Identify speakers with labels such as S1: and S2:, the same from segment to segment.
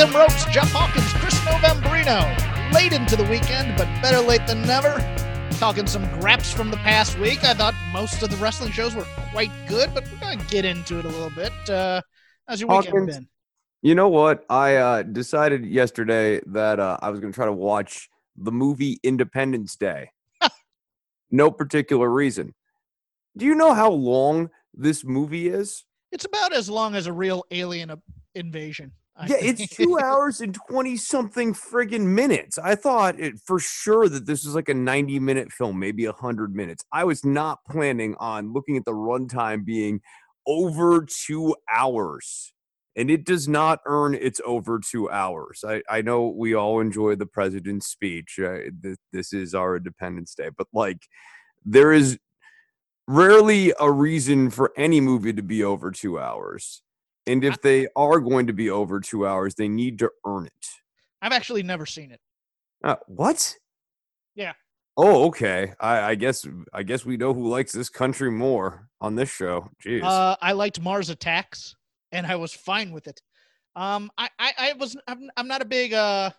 S1: Them ropes, Jeff Hawkins, Chris Novembrino. Late into the weekend, but better late than never. Talking some graps from the past week. I thought most of the wrestling shows were quite good, but we're gonna get into it a little bit. Uh, how's your weekend been?
S2: You know what? I uh, decided yesterday that uh, I was going to try to watch the movie Independence Day. no particular reason. Do you know how long this movie is?
S1: It's about as long as a real alien uh, invasion. I
S2: yeah,
S1: think.
S2: it's two hours and 20 something friggin' minutes. I thought it for sure that this was like a 90 minute film, maybe 100 minutes. I was not planning on looking at the runtime being over two hours. And it does not earn its over two hours. I, I know we all enjoy the president's speech. Uh, this, this is our Independence Day, but like there is rarely a reason for any movie to be over two hours. And if they are going to be over two hours, they need to earn it.
S1: I've actually never seen it.
S2: Uh, what?
S1: Yeah.
S2: Oh, okay. I, I guess I guess we know who likes this country more on this show. Jeez.
S1: Uh, I liked Mars Attacks, and I was fine with it. Um, I, I, I was, I'm, I'm not a big, uh,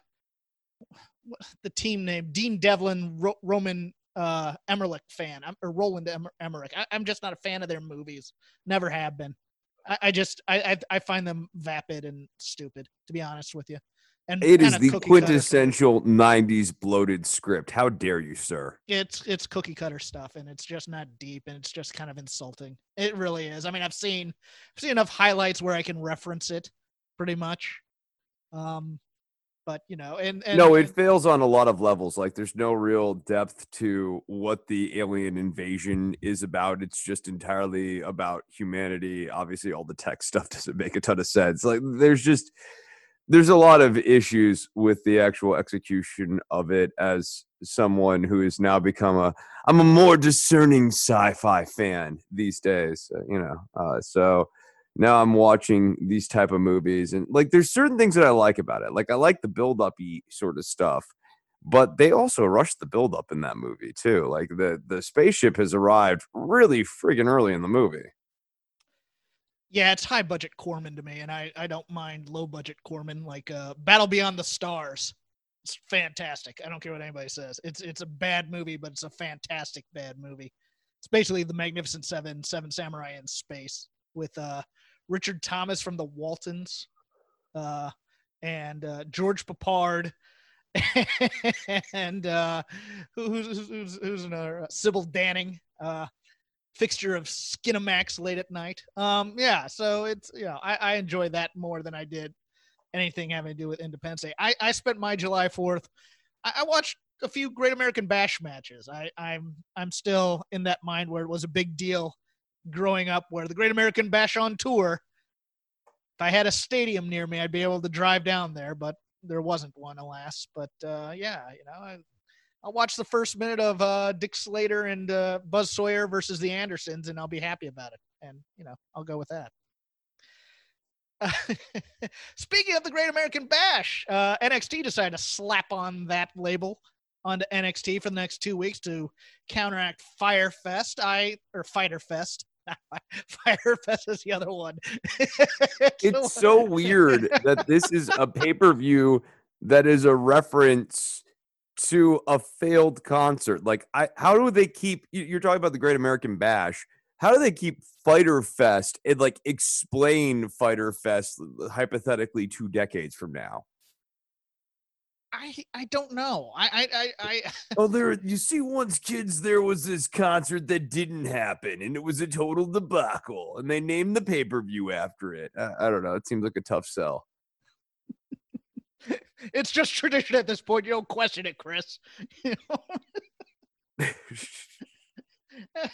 S1: the team name, Dean Devlin, Ro- Roman, uh, Emmerich fan, I'm, or Roland Emmerich. I, I'm just not a fan of their movies. Never have been. I, I just, I, I, I find them vapid and stupid, to be honest with you. And
S2: it is the quintessential '90s bloated script. How dare you, sir?
S1: it's it's cookie cutter stuff and it's just not deep and it's just kind of insulting it really is i mean i've seen i've seen enough highlights where i can reference it pretty much um but you know and, and
S2: no, it
S1: and-
S2: fails on a lot of levels. Like, there's no real depth to what the alien invasion is about. It's just entirely about humanity. Obviously, all the tech stuff doesn't make a ton of sense. Like, there's just there's a lot of issues with the actual execution of it. As someone who has now become a, I'm a more discerning sci-fi fan these days. uh, you know, uh, so now I'm watching these type of movies and like there's certain things that I like about it. Like I like the build up sort of stuff, but they also rushed the build up in that movie too. Like the the spaceship has arrived really friggin' early in the movie.
S1: yeah it's high budget corman to me and i i don't mind low budget corman like uh battle beyond the stars it's fantastic i don't care what anybody says it's it's a bad movie but it's a fantastic bad movie it's basically the magnificent seven seven samurai in space with uh richard thomas from the waltons uh and uh george Peppard and uh who's who's who's another uh, sybil danning uh fixture of Skinamax late at night. Um, yeah, so it's you know I, I enjoy that more than I did anything having to do with Independence Day. I, I spent my July Fourth. I, I watched a few Great American Bash matches. I, I'm I'm still in that mind where it was a big deal growing up, where the Great American Bash on tour. If I had a stadium near me, I'd be able to drive down there, but there wasn't one, alas. But uh, yeah, you know, I, I'll watch the first minute of uh, Dick Slater and uh, Buzz Sawyer versus the Andersons, and I'll be happy about it. And you know, I'll go with that. Speaking of the Great American Bash, uh, NXT decided to slap on that label onto NXT for the next two weeks to counteract Fyre Fest. I or Fyter Fest. Fyre Fest is the other one.
S2: It's so weird that this is a pay-per-view that is a reference to a failed concert. Like I how do they keep you- you're talking about the Great American Bash. How do they keep Fyter Fest and like explain Fyter Fest uh, hypothetically two decades from now?
S1: I I don't know. I I I,
S2: Oh, there you see once kids there was this concert that didn't happen and it was a total debacle and they named the pay-per-view after it. I, I don't know. It seems like a tough sell.
S1: it's just tradition at this point. You don't question it, Chris. You know?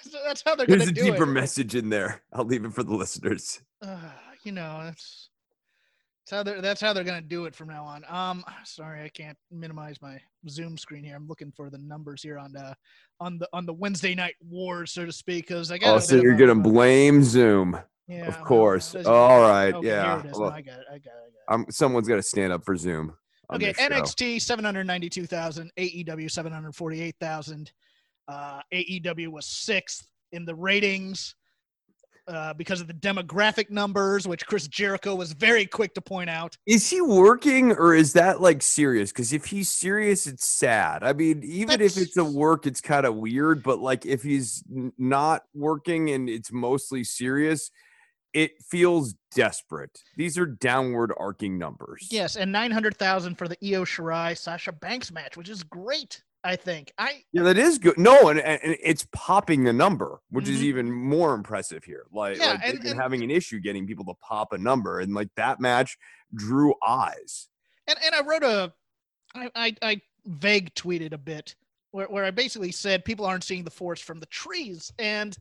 S1: So that's how they're going
S2: There's a deeper message in there. I'll leave it for the listeners.
S1: Uh, you know, that's that's how they're that's how they're gonna do it from now on. Um, sorry, I can't minimize my Zoom screen here. I'm looking for the numbers here on the on the on the Wednesday night wars, so to speak, because I got.
S2: Oh, so you're
S1: of
S2: gonna blame Zoom?
S1: Yeah,
S2: of course. All right,
S1: okay,
S2: yeah.
S1: Here it is.
S2: Well,
S1: No, I got it. I got it. I got it.
S2: Um, someone's got to stand up for Zoom.
S1: Okay. NXT 792,000, AEW 748,000. Uh, AEW was sixth in the ratings uh, because of the demographic numbers, which Chris Jericho was very quick to point out.
S2: Is he working or is that like serious? Because if he's serious, it's sad. I mean, even if it's a work, it's kind of weird. But like if he's not working and it's mostly serious, it feels desperate. These are downward arcing numbers.
S1: Yes, and 900,000 for the Io Shirai Sasha Banks match, which is great, I think. I
S2: Yeah, that is good. No, and, and it's popping the number, which is
S1: Mhm.
S2: even more impressive here. Like,
S1: Yeah,
S2: like they've
S1: and-
S2: been
S1: and-
S2: having an issue getting people to pop a number, and like that match drew eyes.
S1: and, and I wrote a I, I I vague tweeted a bit where, where I basically said people aren't seeing the forest from the trees and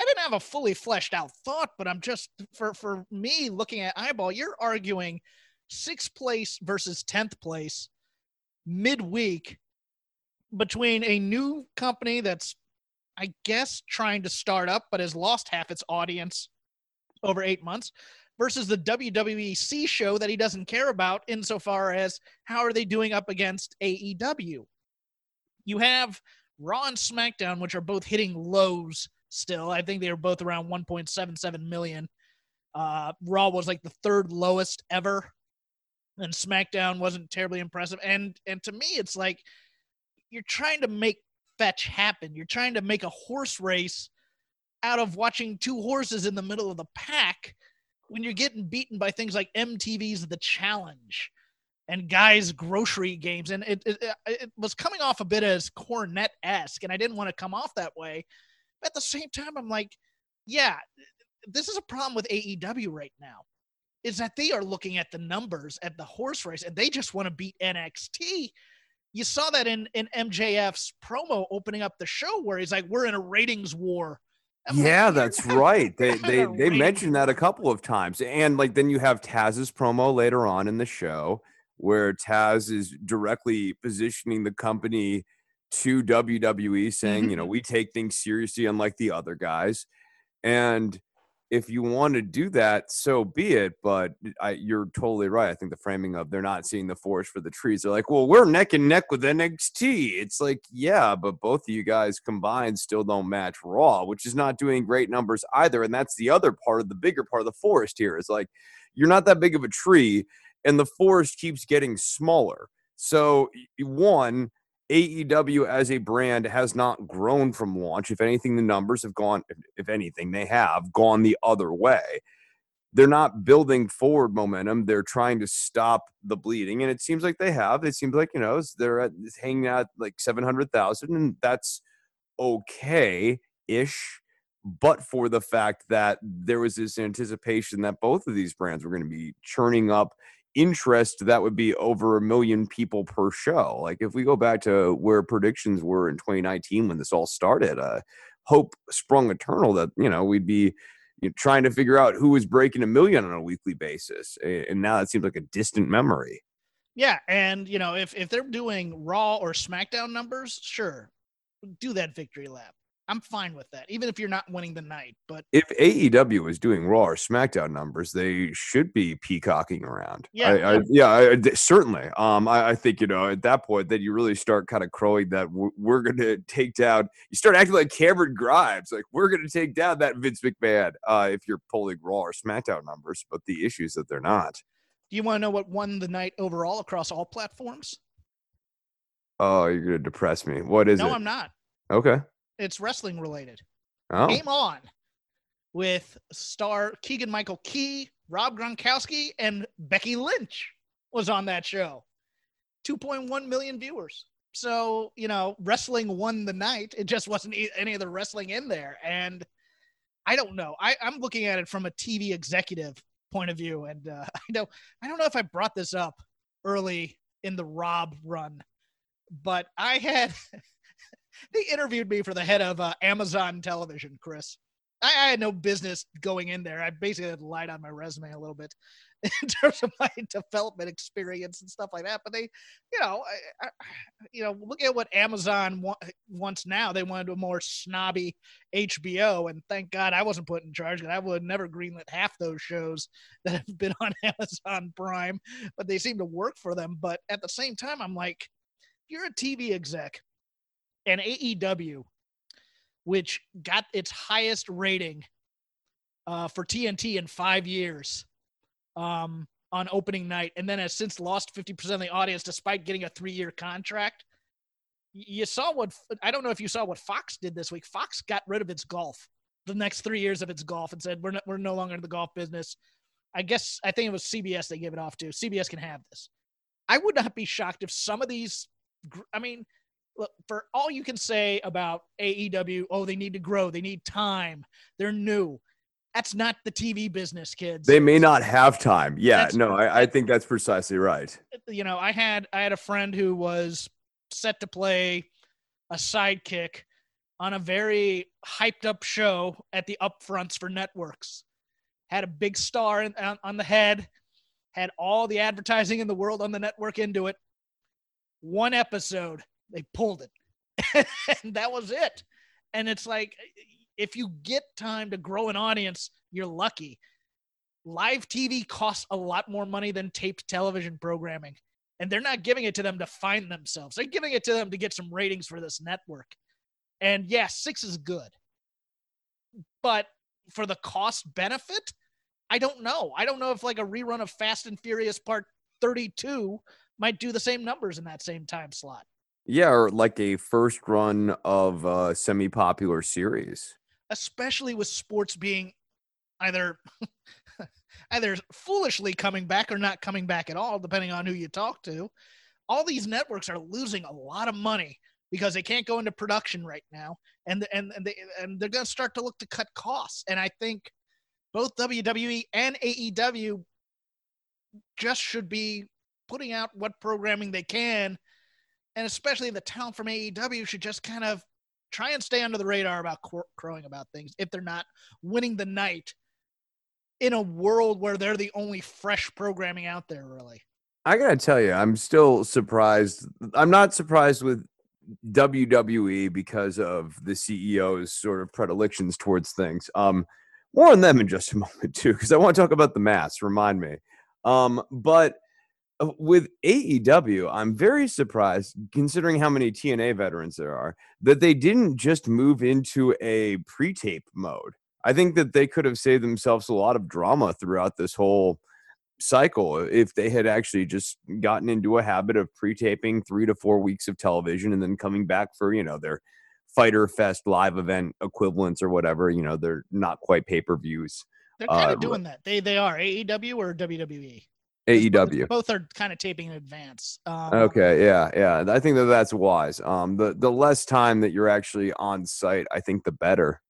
S1: I didn't have a fully fleshed out thought, but I'm just for for me looking at eyeball, you're arguing sixth place versus tenth place midweek between a new company that's I guess trying to start up but has lost half its audience over eight months versus the WWE C show that he doesn't care about insofar as how are they doing up against AEW. You have Raw and SmackDown, which are both hitting lows still. I think they were both around 1.77 million. Uh, Raw was like the third lowest ever, and SmackDown wasn't terribly impressive. And and to me, it's like you're trying to make fetch happen. You're trying to make a horse race out of watching two horses in the middle of the pack when you're getting beaten by things like MTV's The Challenge and guys grocery games. And it, it, it was coming off a bit as Cornette-esque and I didn't want to come off that way. But at the same time I'm like yeah this is a problem with AEW right now is that they are looking at the numbers at the horse race and they just want to beat NXT you saw that in in MJF's promo opening up the show where he's like we're in a ratings war. I'm
S2: yeah,
S1: "You're
S2: that's right. They they they mentioned that a couple of times, and like then you have Taz's promo later on in the show where Taz is directly positioning the company to WWE, saying, mm-hmm. you know, we take things seriously, unlike the other guys, and if you want to do that, so be it. But I, you're totally right. I think the framing of they're not seeing the forest for the trees. They're like, well, we're neck and neck with NXT. It's like, yeah, but both of you guys combined still don't match Raw, which is not doing great numbers either. And that's the other part of the bigger part of the forest here is like, you're not that big of a tree, and the forest keeps getting smaller. So, one, AEW as a brand has not grown from launch. If anything, the numbers have gone, if- anything, they have gone the other way. They're not building forward momentum. They're trying to stop the bleeding. And it seems like they have. It seems like, you know, they're at, hanging out like 700,000, and that's okay ish. But for the fact that there was this anticipation that both of these brands were going to be churning up interest that would be over a million people per show. Like if we go back to where predictions were in 2019 when this all started, uh, hope sprung eternal that you know we'd be you know, trying to figure out who was breaking a million on a weekly basis, and now it seems like a distant memory.
S1: Yeah, and you know, if if they're doing Raw or SmackDown numbers, sure, do that victory lap. I'm fine with that, even if you're not winning the night. But
S2: If AEW is doing Raw or SmackDown numbers, they should be peacocking around.
S1: Yeah,
S2: I, I,
S1: yeah.
S2: I, certainly. Um, I, I think you know at that point that you really start kind of crowing that we're, we're going to take down. You start acting like Cameron Grimes, like we're going to take down that Vince McMahon. Uh, if you're pulling Raw or SmackDown numbers, but the issue is that they're not.
S1: do you want to know what won the night overall across all platforms?
S2: Oh, you're going to depress me. What is
S1: no,
S2: it?
S1: No, I'm not.
S2: Okay.
S1: It's wrestling related.
S2: Oh,
S1: Game on with star Keegan Michael Key, Rob Gronkowski, and Becky Lynch was on that show. 2.1 million viewers. So, you know, wrestling won the night. It just wasn't any of the wrestling in there. And I don't know. I, I'm looking at it from a TV executive point of view. And uh, I know I don't know if I brought this up early in the Rob run, but I had they interviewed me for the head of uh, Amazon Television, Chris. I, I, had no business going in there. I basically lied on my resume a little bit in terms of my development experience and stuff like that. But they, you know, I, I, you know, look at what Amazon wa- wants now. They wanted a more snobby HBO, and thank God I wasn't put in charge. Because I would never greenlit half those shows that have been on Amazon Prime. But they seem to work for them. But at the same time, I'm like, you're a TV exec, and AEW which got its highest rating uh, for TNT in five years um, on opening night, and then has since lost 50% of the audience despite getting a three year contract. You saw what I don't know if you saw what Fox did this week. Fox got rid of its golf, the next three years of its golf, and said we're we're no longer in the golf business. I guess I think it was CBS they gave it off to. CBS can have this. I would not be shocked if some of these. I mean, for all you can say about AEW, oh, they need to grow, they need time, they're new. That's not the TV business, kids.
S2: They may not have time. Yeah, that's, no, I, I think that's precisely right.
S1: You know, I had I had a friend who was set to play a sidekick on a very hyped up show at the upfronts for networks. Had a big star in, on, on the head, had all the advertising in the world on the network into it. One episode, they pulled it. and that was it. And it's like, if you get time to grow an audience, you're lucky. Live TV costs a lot more money than taped television programming. And they're not giving it to them to find themselves. They're giving it to them to get some ratings for this network. And yeah, six is good. But for the cost benefit, I don't know. I don't know if like a rerun of Fast and Furious Part 32 might do the same numbers in that same time slot.
S2: Yeah, or like a first run of a semi-popular series.
S1: Especially with sports being either either foolishly coming back or not coming back at all, depending on who you talk to. All these networks are losing a lot of money because they can't go into production right now, and and and they and they're going to start to look to cut costs. And I think both WWE and AEW just should be putting out what programming they can and especially the talent from AEW should just kind of try and stay under the radar about crowing about things if they're not winning the night in a world where they're the only fresh programming out there really.
S2: I gotta tell you i'm still surprised i'm not surprised with wwe because of the ceo's sort of predilections towards things. Um more on them in just a moment too because i want to talk about the mass remind me. Um but with AEW, I'm very surprised, considering how many TNA veterans there are, that they didn't just move into a pre tape mode. I think that they could have saved themselves a lot of drama throughout this whole cycle if they had actually just gotten into a habit of pre taping three to four weeks of television and then coming back for, you know, their Fyter Fest live event equivalents or whatever. You know, they're not quite pay per views.
S1: They're kind of uh, doing that. They they are AEW or WWE.
S2: AEW.
S1: Both, both, are kind of taping in advance.
S2: Um, okay, yeah, yeah. I think that that's wise. Um, the the less time that you're actually on site, I think the better.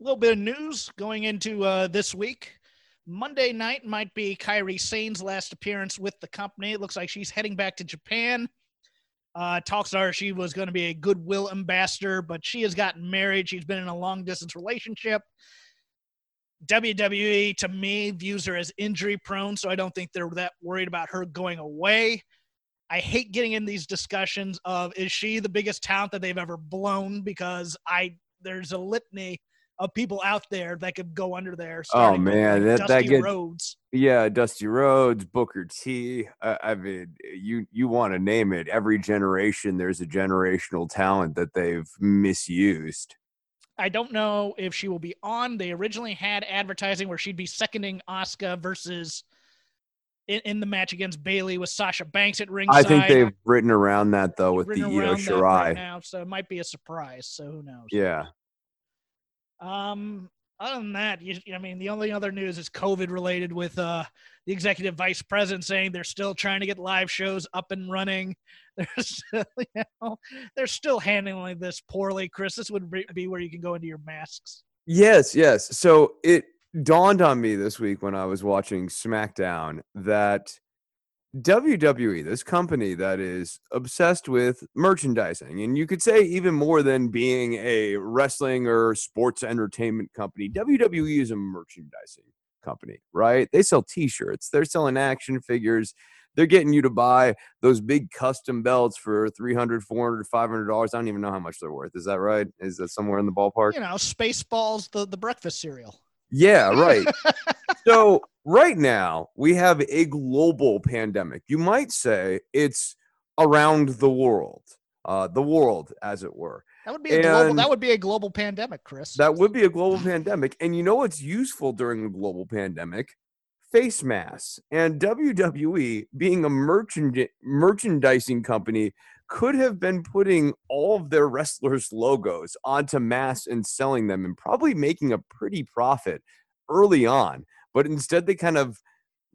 S1: A little bit of news going into uh, this week. Monday night might be Kairi Sane's last appearance with the company. It looks like she's heading back to Japan. Uh, talks are she was going to be a goodwill ambassador, but she has gotten married. She's been in a long distance relationship. WWE to me views her as injury prone, so I don't think they're that worried about her going away. I hate getting in these discussions of is she the biggest talent that they've ever blown because I there's a litany of people out there that could go under there.
S2: Oh man,
S1: like
S2: that, Dusty that gets,
S1: Rhodes.
S2: Yeah, Dusty Rhodes, Booker T. Uh, I mean, you you want to name it. Every generation, there's a generational talent that they've misused.
S1: I don't know if she will be on. They originally had advertising where she'd be seconding Asuka versus in, in the match against Bayley with Sasha Banks at ringside.
S2: I think they've written around that though with the Io Shirai right
S1: now, so it might be a surprise. So who knows?
S2: Yeah.
S1: Um. Other than that, you, I mean, the only other news is COVID related with uh, the executive vice president saying they're still trying to get live shows up and running. They're still, you know, they're still handling this poorly. Chris, this would be where you can go into your masks.
S2: Yes, yes. So it dawned on me this week when I was watching SmackDown that WWE, this company that is obsessed with merchandising, and you could say even more than being a wrestling or sports entertainment company, WWE is a merchandising company, right? They sell t shirts, they're selling action figures. They're getting you to buy those big custom belts for 300 400 $500. I don't even know how much they're worth. Is that right? Is that somewhere in the ballpark?
S1: You know, Spaceballs, the, the breakfast cereal.
S2: Yeah, right. so right now we have a global pandemic. You might say it's around the world, uh, the world, as it were.
S1: That would be a global. That would be a global pandemic, Chris.
S2: That would be a global pandemic. And you know what's useful during a global pandemic? Face masks. And WWE, being a merchant merchandising company, could have been putting all of their wrestlers' logos onto masks and selling them, and probably making a pretty profit early on but instead they kind of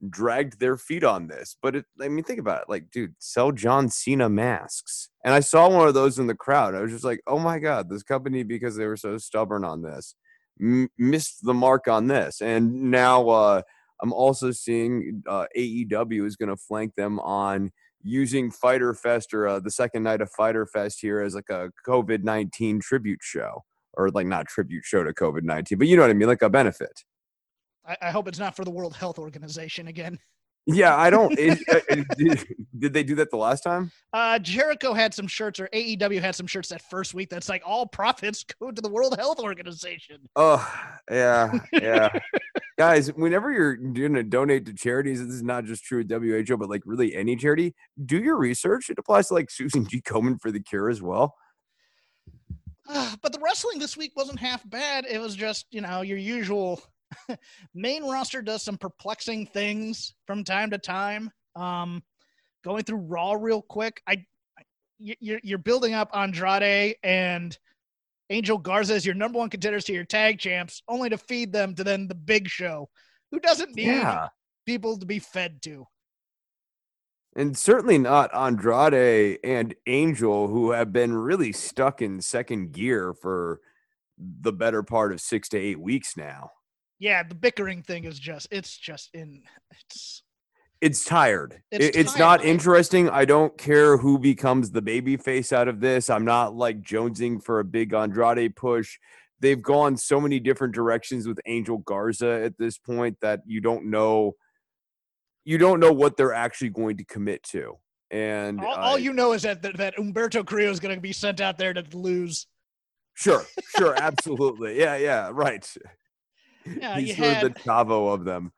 S2: dragged their feet on this. But it, I mean, think about it. Like, dude, sell John Cena masks. And I saw one of those in the crowd. I was just like, oh my God, this company, because they were so stubborn on this, m- missed the mark on this. And now uh, I'm also seeing uh, AEW is going to flank them on using Fyter Fest or uh, the second night of Fyter Fest here as like a COVID 19 tribute show. Or like not tribute show to COVID 19, but you know what I mean? Like a benefit.
S1: I, I hope it's not for the World Health Organization again.
S2: Yeah, I don't. It, it, did, did, they do that the last time?
S1: Uh, Jericho had some shirts, or AEW had some shirts that first week. That's like all profits go to the World Health Organization.
S2: Oh, yeah, yeah. Guys, whenever you're going to donate to charities, this is not just true at WHO, but like really any charity, do your research. It applies to like Susan G. Komen for the cure as well.
S1: Uh, but the wrestling this week wasn't half bad. It was just, you know, your usual main roster does some perplexing things from time to time. Um, going through Raw real quick, I you're you're building up Andrade and Angel Garza as your number one contenders to your tag champs, only to feed them to then the Big Show, who doesn't need yeah. people to be fed to.
S2: And certainly not Andrade and Angel, who have been really stuck in second gear for the better part of six to eight weeks now
S1: yeah, the bickering thing is just it's just in it's
S2: it's tired. It's, it's tired. not interesting. I don't care who becomes the baby face out of this. I'm not like jonesing for a big Andrade push. They've gone so many different directions with Angel Garza at this point that you don't know you don't know what they're actually going to commit to. And
S1: all, all you know is that, that that Humberto Carrillo is going to be sent out there to lose.
S2: Sure, sure, absolutely. Yeah, yeah, right.
S1: Yeah,
S2: He's sort had, of the Chavo of them.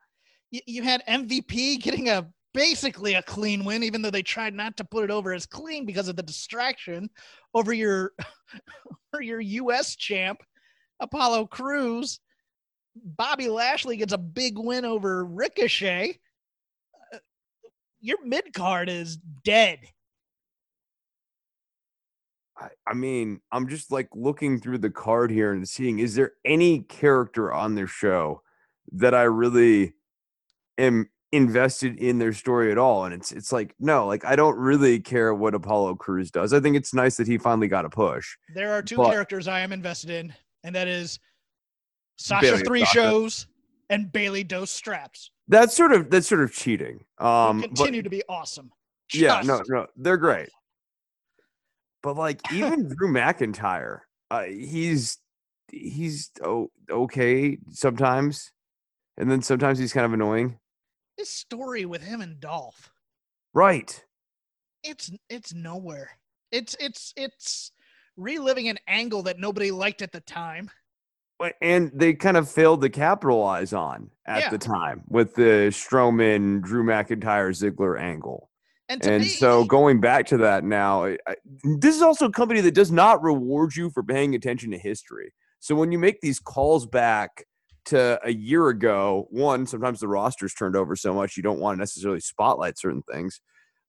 S1: You, you had MVP getting a basically a clean win, even though they tried not to put it over as clean because of the distraction over your over your U.S. champ Apollo Crews. Bobby Lashley gets a big win over Ricochet. Uh, your mid card is dead.
S2: I, I mean, I'm just like looking through the card here and seeing is there any character on their show that I really am invested in their story at all? And it's it's like no like i don't really care what Apollo Crews does. I think it's nice that he finally got a push
S1: there are two but, characters i am invested in and that is sasha Bayley three Sasha. shows and Bayley dose straps.
S2: That's sort of that's sort of cheating um
S1: continue but, to be awesome.
S2: Just yeah no no they're great but like even Drew McIntyre, uh, he's he's oh, okay sometimes, and then sometimes he's kind of annoying.
S1: This story with him and Dolph,
S2: right?
S1: It's it's nowhere. It's it's it's reliving an angle that nobody liked at the time.
S2: And they kind of failed to capitalize on at yeah. the time with the Strowman, Drew McIntyre, Ziggler angle. And, and me, so going back to that now, I, this is also a company that does not reward you for paying attention to history. So when you make these calls back to a year ago, one, sometimes the roster's turned over so much you don't want to necessarily spotlight certain things.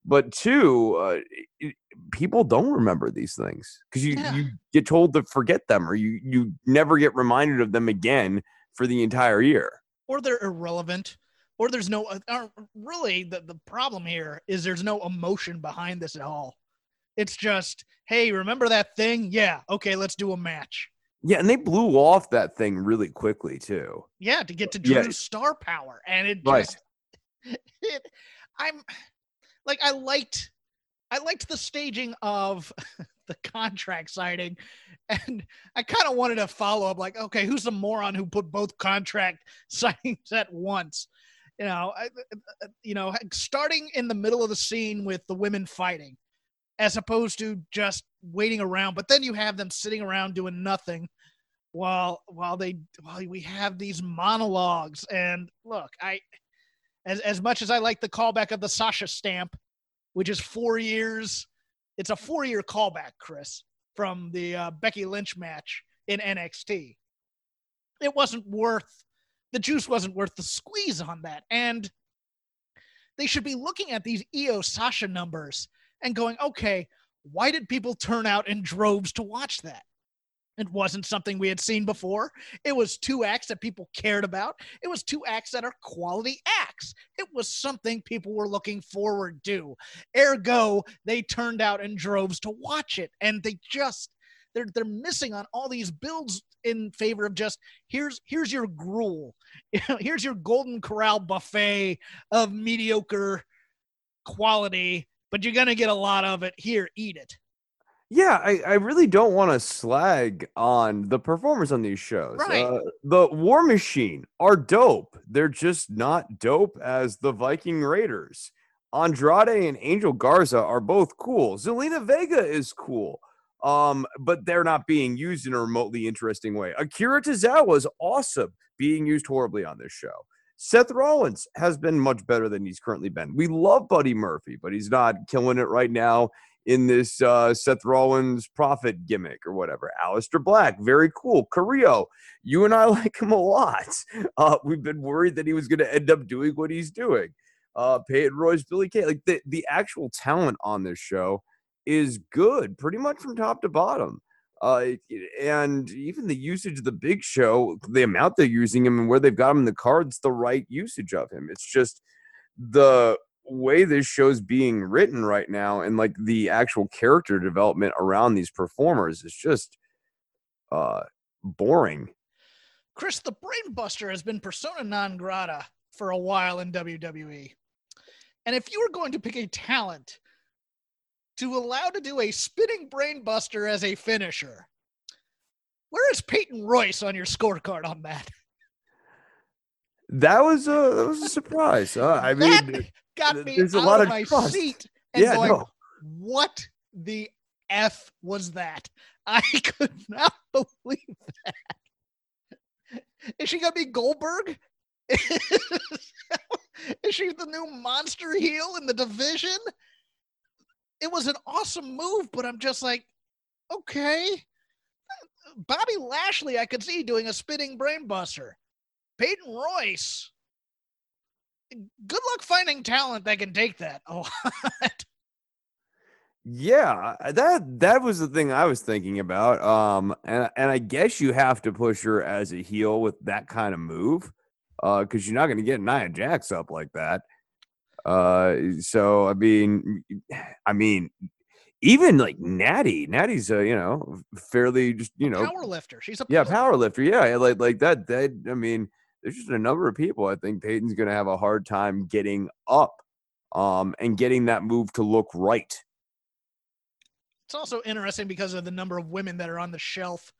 S2: But two, uh, it, people don't remember these things because you, yeah. you get told to forget them or you, you never get reminded of them again for the entire year.
S1: Or they're irrelevant or there's no uh, really the, the problem here is there's no emotion behind this at all it's just hey remember that thing yeah okay let's do a match
S2: yeah and they blew off that thing really quickly too
S1: yeah to get to Drew's yeah. star power and it just right. it, i'm like I liked I liked the staging of the contract signing, and I kind of wanted to follow up. Like, okay, who's the moron who put both contract signings at once? You know, I, you know, starting in the middle of the scene with the women fighting, as opposed to just waiting around. But then you have them sitting around doing nothing while while they while we have these monologues. And look, I as as much as I like the callback of the Sasha stamp, which is four years. It's a four year callback, Chris, from the uh, Becky Lynch match in NXT. It wasn't worth the juice wasn't worth the squeeze on that. And they should be looking at these Io Sasha numbers and going, okay, why did people turn out in droves to watch that? It wasn't something we had seen before. It was two acts that people cared about. It was two acts that are quality acts. It was something people were looking forward to. Ergo, they turned out in droves to watch it. And they just they're they're missing on all these builds in favor of just here's here's your gruel. here's your golden corral buffet of mediocre quality, but you're gonna get a lot of it. Here, eat it.
S2: Yeah, I, I really don't want to slag on the performers on these shows.
S1: Right.
S2: Uh, the War Machine are dope. They're just not dope as the Viking Raiders. Andrade and Angel Garza are both cool. Zelina Vega is cool. Um, but they're not being used in a remotely interesting way. Akira Tozawa is awesome, being used horribly on this show. Seth Rollins has been much better than he's currently been. We love Buddy Murphy, but he's not killing it right now in this uh, Seth Rollins prophet gimmick or whatever. Aleister Black, very cool. Carrillo, you and I like him a lot. Uh, we've been worried that he was going to end up doing what he's doing. Uh, Peyton Royce, Billie Kay, like the, the actual talent on this show is good, pretty much from top to bottom. Uh, and even the usage of the big show, the amount they're using him and where they've got him in the cards, the right usage of him. It's just the way this show's being written right now and like the actual character development around these performers is just uh boring.
S1: Chris, the Brainbuster has been persona non grata for a while in WWE. And if you were going to pick a talent to allow to do a spinning Brainbuster as a finisher, where is Peyton Royce on your scorecard on that?
S2: That was a that was a surprise. Uh, I mean,
S1: that got me
S2: there's a lot
S1: of
S2: of
S1: my
S2: trust.
S1: seat and
S2: yeah,
S1: going,
S2: no.
S1: "What the f was that?" I could not believe that. Is she gonna be Goldberg? Is she the new monster heel in the division? It was an awesome move, but I'm just like, okay. Bobby Lashley, I could see doing a spinning brainbuster. Peyton Royce. Good luck finding talent that can take that lot.
S2: Yeah, that that was the thing I was thinking about. Um, and and I guess you have to push her as a heel with that kind of move, uh, because you're not going to get Nia Jax up like that. Uh, so I mean, I mean, even like Natty, Natty's a you know fairly just you know
S1: Power lifter. She's a
S2: yeah
S1: power-
S2: power lifter. Yeah, like like that. That I mean, there's just a number of people I think Peyton's going to have a hard time getting up, um, and getting that move to look right.
S1: It's also interesting because of the number of women that are on the shelf,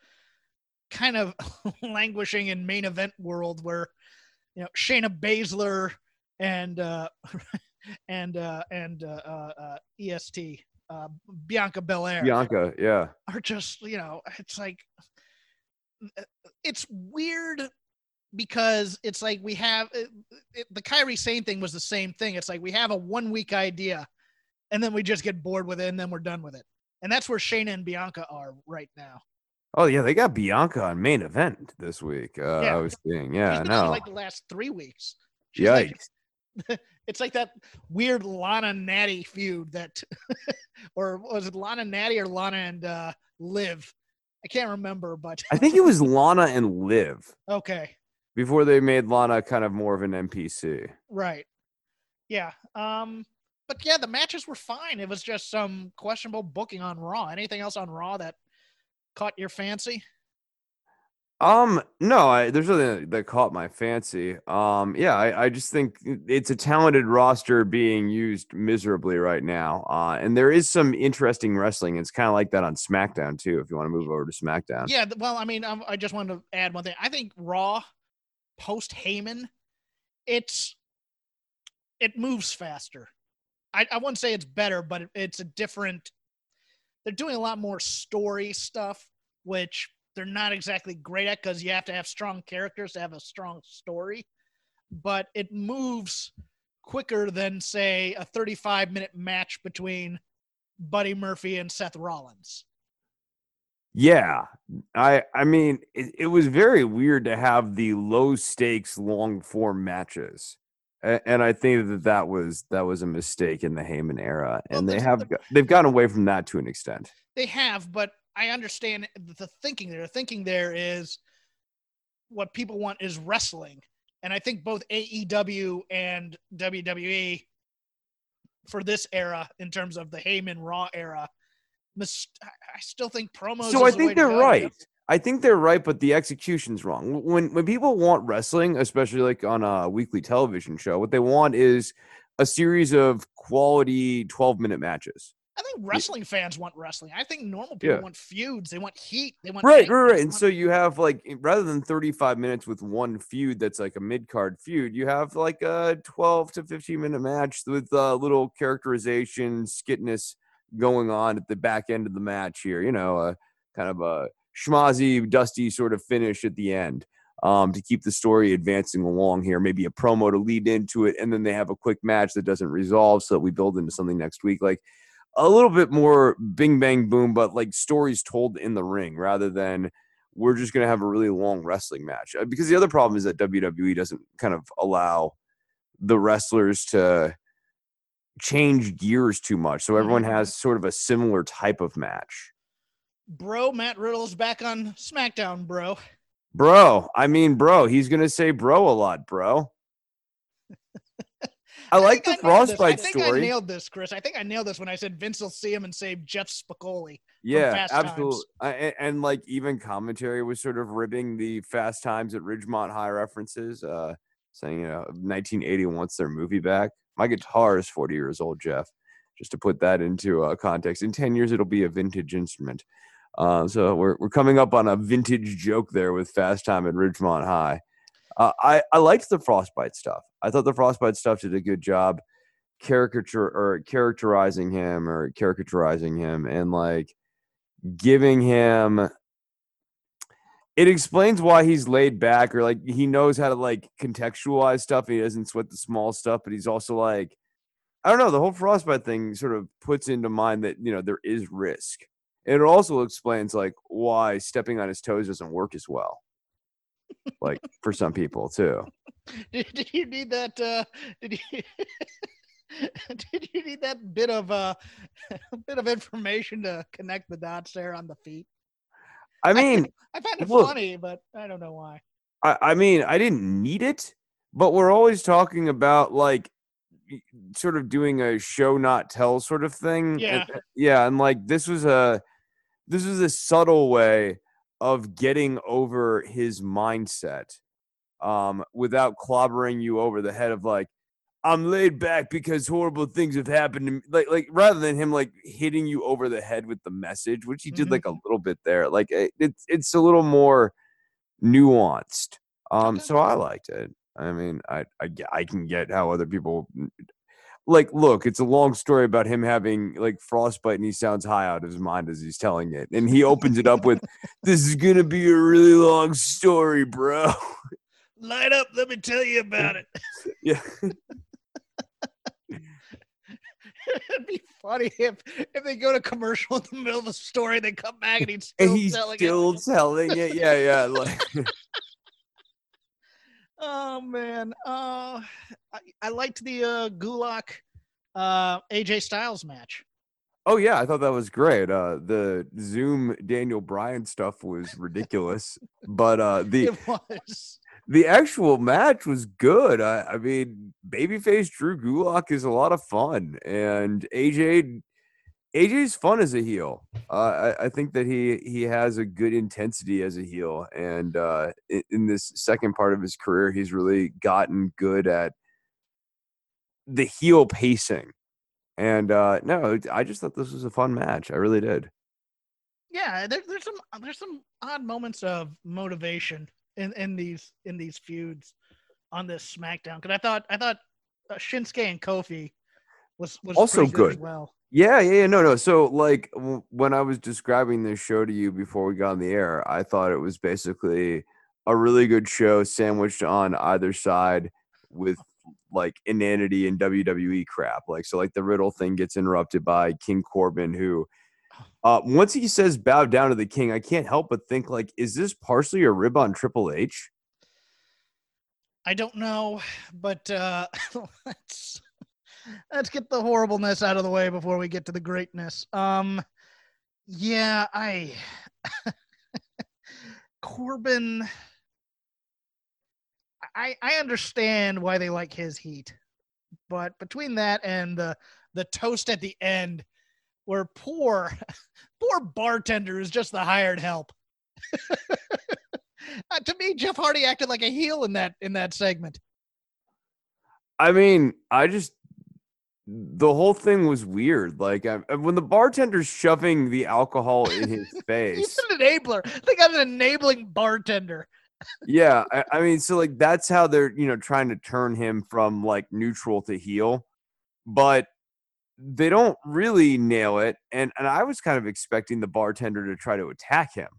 S1: kind of languishing in main event world, where you know Shayna Baszler and uh, and uh, and uh, uh, uh, EST uh, Bianca Belair
S2: Bianca, yeah.
S1: are just you know it's like it's weird because it's like we have it, it, the Kairi Sane thing was the same thing. It's like we have a one week idea, and then we just get bored with it, and then we're done with it. And that's where Shayna and Bianca are right now.
S2: Oh yeah, they got Bianca on main event this week. Uh,
S1: Yeah.
S2: I was seeing. Yeah, no.
S1: like the last three weeks. She's like-
S2: Yikes.
S1: it's like that weird Lana Natty feud that, or was it Lana Natty or Lana and uh, Liv? I can't remember, but
S2: I think it was Lana and Liv
S1: okay,
S2: before they made Lana kind of more of an NPC.
S1: right, yeah. Um, but yeah, the matches were fine. It was just some questionable booking on Raw. Anything else on Raw that caught your fancy?
S2: Um, no, I, there's nothing that, caught my fancy. Um, yeah, I, I just think it's a talented roster being used miserably right now. Uh, and there is some interesting wrestling. It's kind of like that on SmackDown too. If you want to move over to SmackDown,
S1: Yeah, well, I mean, um, I just wanted to add one thing. I think Raw post Heyman, it's it moves faster. I, I wouldn't say it's better, but it, it's a different. They're doing a lot more story stuff, which they're not exactly great at because you have to have strong characters to have a strong story. But it moves quicker than say a 35 minute match between Buddy Murphy and Seth Rollins.
S2: Yeah, I I mean it, it was very weird to have the low stakes long form matches, and I think that that was that was a mistake in the Heyman era,
S1: Well,
S2: and they have they've gotten away from that to an extent.
S1: They have, but I understand the thinking there. The thinking there is what people want is wrestling. And I think both AEW and WWE for this era, in terms of the Heyman Raw era, I still think promos.
S2: So I
S1: the
S2: think they're
S1: go, you know?
S2: right. I think they're right, but the execution's wrong. When when people want wrestling, especially like on a weekly television show, what they want is a series of quality 12 minute matches.
S1: I think wrestling fans want wrestling. I think normal people
S2: Yeah.
S1: want feuds. They want heat. They want
S2: Right, right, right. And so you have like rather than 35 minutes with one feud that's like a mid card feud, you have like a 12 to 15 minute match with a little characterization, skitness going on at the back end of the match here. You know, a kind of a schmozzy, dusty sort of finish at the end um, to keep the story advancing along here. Maybe a promo to lead into it, and then they have a quick match that doesn't resolve so that we build into something next week. Like a little bit more bing bang boom, but like stories told in the ring rather than we're just going to have a really long wrestling match. Uh, Because the other problem is that WWE doesn't kind of allow the wrestlers to change gears too much. So everyone
S1: Mhm.
S2: has sort of a similar type of match.
S1: bro, Matt Riddle's back on SmackDown, bro.
S2: Bro, I mean, bro, he's going to say bro a lot, bro. I like the
S1: I this.
S2: frostbite
S1: I think I nailed this, Chris. I think I nailed this when I said Vince will see him and save Jeff Spicoli.
S2: Yeah, absolutely. I, and, and like even commentary was sort of ribbing the Fast Times at Ridgemont High references, uh, saying you know 1980 wants their movie back. My guitar is 40 years old, Jeff. Just to put that into uh, context, in 10 years it'll be a vintage instrument. Uh, so we're we're coming up on a vintage joke there with Fast Time at Ridgemont High. Uh, I I liked the Frostbite stuff. I thought the Frostbite stuff did a good job caricature or characterizing him or caricaturizing him and like giving him it explains why he's laid back or like he knows how to like contextualize stuff he doesn't sweat the small stuff but he's also like i don't know the whole frostbite thing sort of puts into mind that you know there is risk and it also explains like why stepping on his toes doesn't work as well like for some people too
S1: Did, did you need that? Uh, did you? did you need that bit of uh, bit of information to connect the dots there on the feet?
S2: i mean
S1: I find it
S2: Look.
S1: funny, but I don't know why.
S2: I, I mean, I didn't need it, but we're always talking about like sort of doing a show not tell sort of thing.
S1: Yeah.
S2: uh, yeah, and like this was a this was a subtle way of getting over his mindset um without clobbering you over the head of like I'm laid back because horrible things have happened to me. Like, like rather than him like hitting you over the head with the message, which he did
S1: Mhm.
S2: like a little bit there. Like, it, it's it's a little more nuanced. Um, so I liked it. I mean, I, I I can get how other people like. Look, it's a long story about him having like frostbite, and he sounds high out of his mind as he's telling it, and he opens it up with, "This is gonna be a really long story, bro."
S1: Light up. Let me tell you about it.
S2: yeah.
S1: It'd be funny if if they go to commercial in the middle of the story, they come back and he's still, and
S2: he's
S1: telling
S2: still
S1: it.
S2: telling it. Yeah, yeah. Like,
S1: Oh man, uh, I, I liked the uh, Gulak uh, AJ Styles match.
S2: oh yeah, I thought that was great. Uh, the Zoom Daniel Bryan stuff was ridiculous, but uh, the
S1: It was.
S2: the actual match was good. I, I mean, babyface Drew Gulak is a lot of fun, and AJ AJ's fun as a heel. Uh, I, I, think that he he has a good intensity as a heel, and uh, in, in, this second part of his career, he's really gotten good at the heel pacing. And uh, no, I just thought this was a fun match. I really did.
S1: Yeah, there, there's some there's some odd moments of motivation in, in these in these feuds on this SmackDown because I thought I thought uh, Shinsuke and Kofi was was
S2: also good.
S1: good well.
S2: Yeah, yeah, yeah, no, no. So, like, w- when I was describing this show to you before we got on the air, I thought it was basically a really good show sandwiched on either side with like inanity and WWE crap. Like, so, like, the Riddle thing gets interrupted by King Corbin, who, uh, once he says bow down to the king, I can't help but think, like, is this partially a rib on Triple H?
S1: I don't know, but uh, let's let's get the horribleness out of the way before we get to the greatness. Um, yeah, I Corbin. I I understand why they like his heat, but between that and the the toast at the end, where poor poor bartender is just the hired help. uh, to me, Jeff Hardy acted like a heel in that in that segment.
S2: I mean, I just the whole thing was weird. Like I, when the bartender's shoving the alcohol in his face,
S1: he's an enabler. They got an enabling bartender.
S2: yeah, I, I, mean, so like that's how they're you know trying to turn him from like neutral to heel, but they don't really nail it. And and I was kind of expecting the bartender to try to attack him.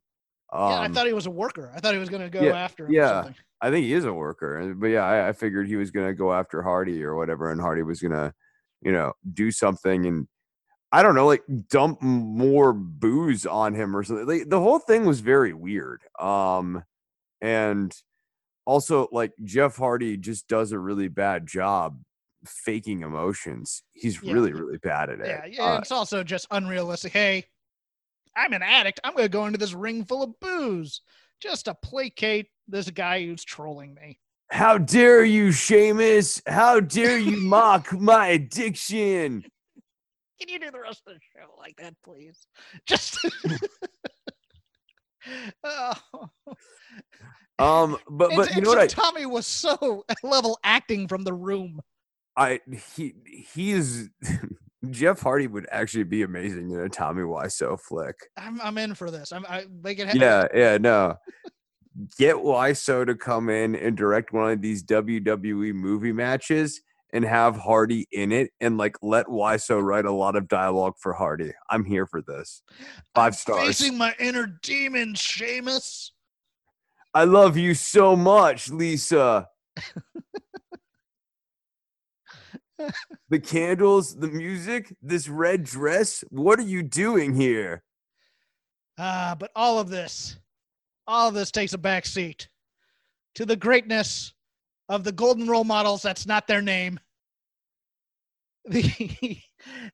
S1: Um, yeah, I um thought he was a worker. I thought he was going to go yeah, after him.
S2: Yeah, I think he is a worker. But yeah, I, I figured he was going to go after Hardy or whatever, and Hardy was going to you know, do something and I don't know, like dump more booze on him or something. Like, the whole thing was very weird. Um, and also like Jeff Hardy just does a really bad job faking emotions. He's yeah. really, really bad at it.
S1: Yeah, yeah. Uh, it's also just unrealistic. Hey, I'm an addict. I'm going to go into this ring full of booze just to placate this guy who's trolling me.
S2: How dare you, Sheamus? How dare you mock my addiction?
S1: Can you do the rest of the show like that, please? Just.
S2: oh. Um, but but you know what? I,
S1: Tommy Wiseau level acting from the room.
S2: I he he is Jeff Hardy would actually be amazing in a Tommy Wiseau flick.
S1: I'm I'm in for this. I'm I make it
S2: happen. Yeah, yeah, no get Wiseau to come in and direct one of these WWE movie matches and have Hardy in it and like let Wiseau write a lot of dialogue for Hardy. I'm here for this. 5 I'm stars.
S1: Facing my inner demon, Sheamus.
S2: I love you so much, Lisa. the candles, the music, this red dress. What are you doing here?
S1: Ah, uh, but all of this all of this takes a back seat to the greatness of the golden role models. That's not their name. The,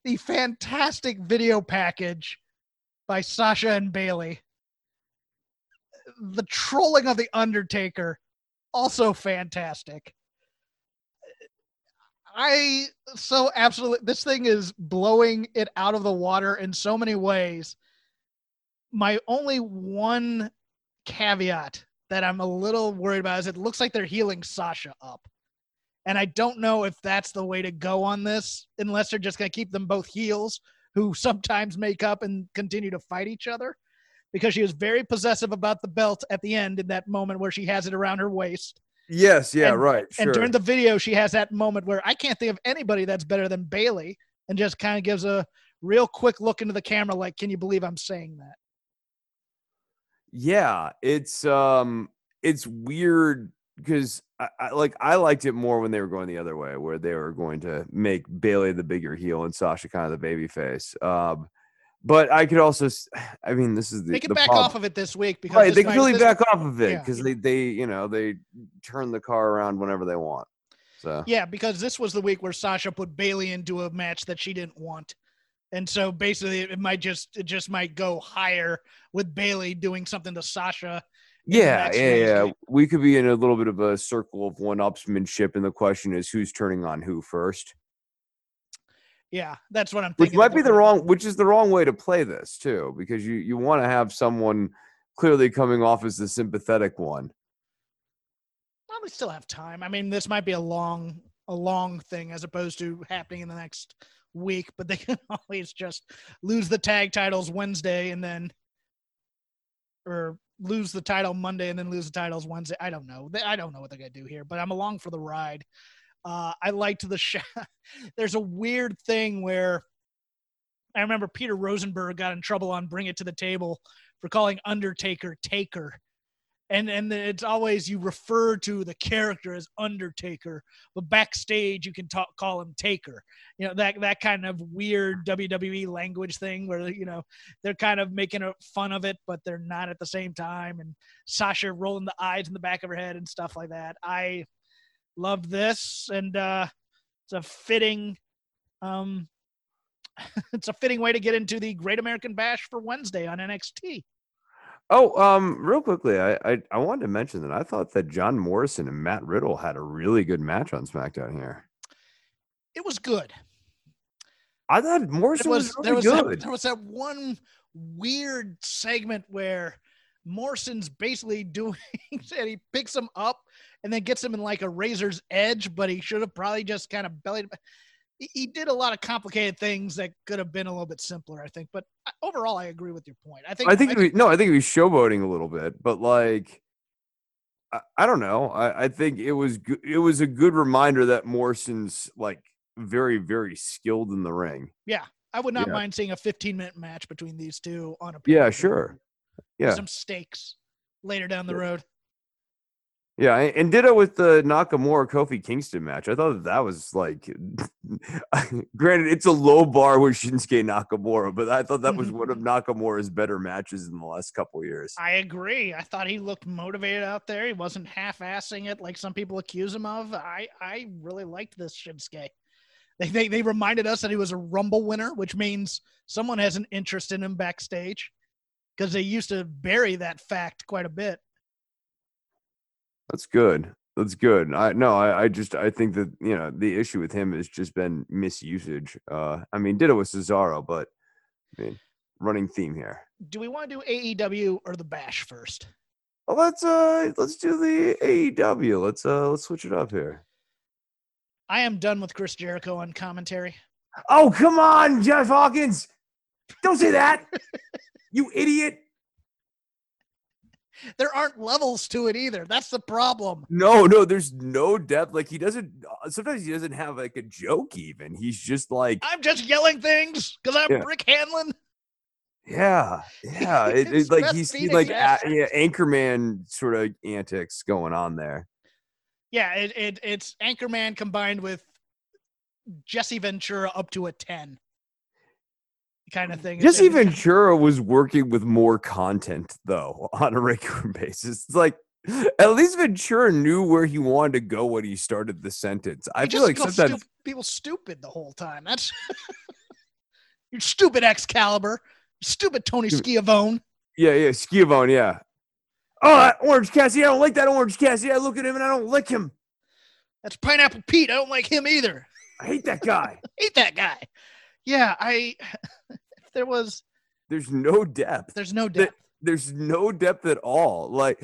S1: the fantastic video package by Sasha and Bayley. The trolling of The Undertaker, also fantastic. I so absolutely, this thing is blowing it out of the water in so many ways. My only one caveat that I'm a little worried about is it looks like they're heeling Sasha up. And I don't know if that's the way to go on this, unless they're just going to keep them both heels who sometimes make up and continue to fight each other. Because she was very possessive about the belt at the end in that moment where she has it around her waist.
S2: Yes, yeah,
S1: and,
S2: right. Sure.
S1: And during the video, she has that moment where I can't think of anybody that's better than Bayley and just kind of gives a real quick look into the camera like, can you believe I'm saying that?
S2: Yeah, it's um it's weird because I, I, like I liked it more when they were going the other way, where they were going to make Bayley the bigger heel and Sasha kind of the baby face. Um, but I could also, I mean, this is the
S1: they can
S2: the
S1: back
S2: problem.
S1: off of it this week because
S2: right, they can really back off of it because yeah. they they you know they turn the car around whenever they want. So
S1: yeah, because this was the week where Sasha put Bayley into a match that she didn't want and so basically it might just it just might go higher with Bayley doing something to Sasha.
S2: Yeah, yeah, yeah. We could be in a little bit of a circle of one upsmanship, and the question is who's turning on who first.
S1: Yeah, that's what I'm
S2: which
S1: thinking.
S2: might be the wrong which is the wrong way to play this too because you you want to have someone clearly coming off as the sympathetic one
S1: Well, we still have time. I mean, this might be a long, a long thing as opposed to happening in the next week. But they can always just lose the tag titles Wednesday and then, or lose the title Monday and then lose the titles Wednesday. I don't know. I don't know what they're gonna do here, but I'm along for the ride. Uh, I liked the shot. There's a weird thing where I remember Peter Rosenberg got in trouble on Bring It to the Table for calling Undertaker Taker and and it's always you refer to the character as Undertaker, but backstage you can talk call him Taker. You know that that kind of weird WWE language thing where you know they're kind of making a fun of it, but they're not at the same time. And Sasha rolling the eyes in the back of her head and stuff like that. I love this, and uh, it's a fitting. Um, it's a fitting way to get into the Great American Bash for Wednesday on NXT.
S2: Oh um real quickly I, I i wanted to mention that i thought that john morrison and matt riddle had a really good match on smackdown here
S1: It was good.
S2: i thought morrison was,
S1: was
S2: really
S1: there was
S2: good
S1: that, there was that one weird segment where Morrison's basically doing and he picks him up and then gets him in like a razor's edge, but he should have probably just kind of bellied. He, did a lot of complicated things that could have been a little bit simpler, I think. But overall, I agree with your point. I think
S2: I think was, no, I think he was showboating a little bit, but like, I, I don't know. I, I think it was go- it was a good reminder that Morrison's like very very skilled in the ring.
S1: Yeah, I would not
S2: yeah.
S1: mind seeing a 15 minute match between these two on a
S2: Yeah, sure. Yeah,
S1: some stakes later down the road.
S2: Yeah, and ditto with the Nakamura Kofi Kingston match. I thought that, that was like, granted, it's a low bar with Shinsuke Nakamura, but I thought that was one of Nakamura's better matches in the last couple years.
S1: I agree. I thought he looked motivated out there. He wasn't half-assing it like some people accuse him of. I I really liked this Shinsuke. They, they they reminded us that he was a Rumble winner, which means someone has an interest in him backstage because they used to bury that fact quite a bit.
S2: That's good. That's good. I no, I, I just I think that you know the issue with him has just been misusage. Uh, I mean, did it with Cesaro, but I mean, running theme here.
S1: Do we want to do AEW or the Bash first?
S2: Well, let's uh let's do the AEW. Let's uh let's switch it up here.
S1: I am done with Chris Jericho on commentary.
S2: Oh come on, Jeff Hawkins! Don't say that, you idiot.
S1: There aren't levels to it either. That's the problem.
S2: No, no, there's no depth. Like he doesn't. uh, Sometimes he doesn't have like a joke. Even he's just like,
S1: I'm just yelling things because I'm
S2: Yeah.
S1: Rick Hanlon.
S2: yeah, yeah. It, like he's,
S1: Phoenix
S2: like a, yeah, anchorman sort of antics going on there.
S1: Yeah, it, it it's Anchorman combined with Jesse Ventura up to a ten, kind of thing.
S2: Jesse Ventura was working with more content though on a regular basis. It's like at least Ventura knew where he wanted to go when he started the sentence. I feel like sometimes
S1: people stupid the whole time. That's you stupid Excalibur, stupid Tony Schiavone.
S2: yeah, yeah, Schiavone, yeah. Oh, that Orange Cassidy, I don't like that Orange Cassidy. I look at him and I don't like him.
S1: That's Pineapple Pete. I don't like him either.
S2: I hate that guy.
S1: Hate that guy. Yeah, I. there was.
S2: There's no depth.
S1: There's no depth.
S2: There's no depth at all. Like,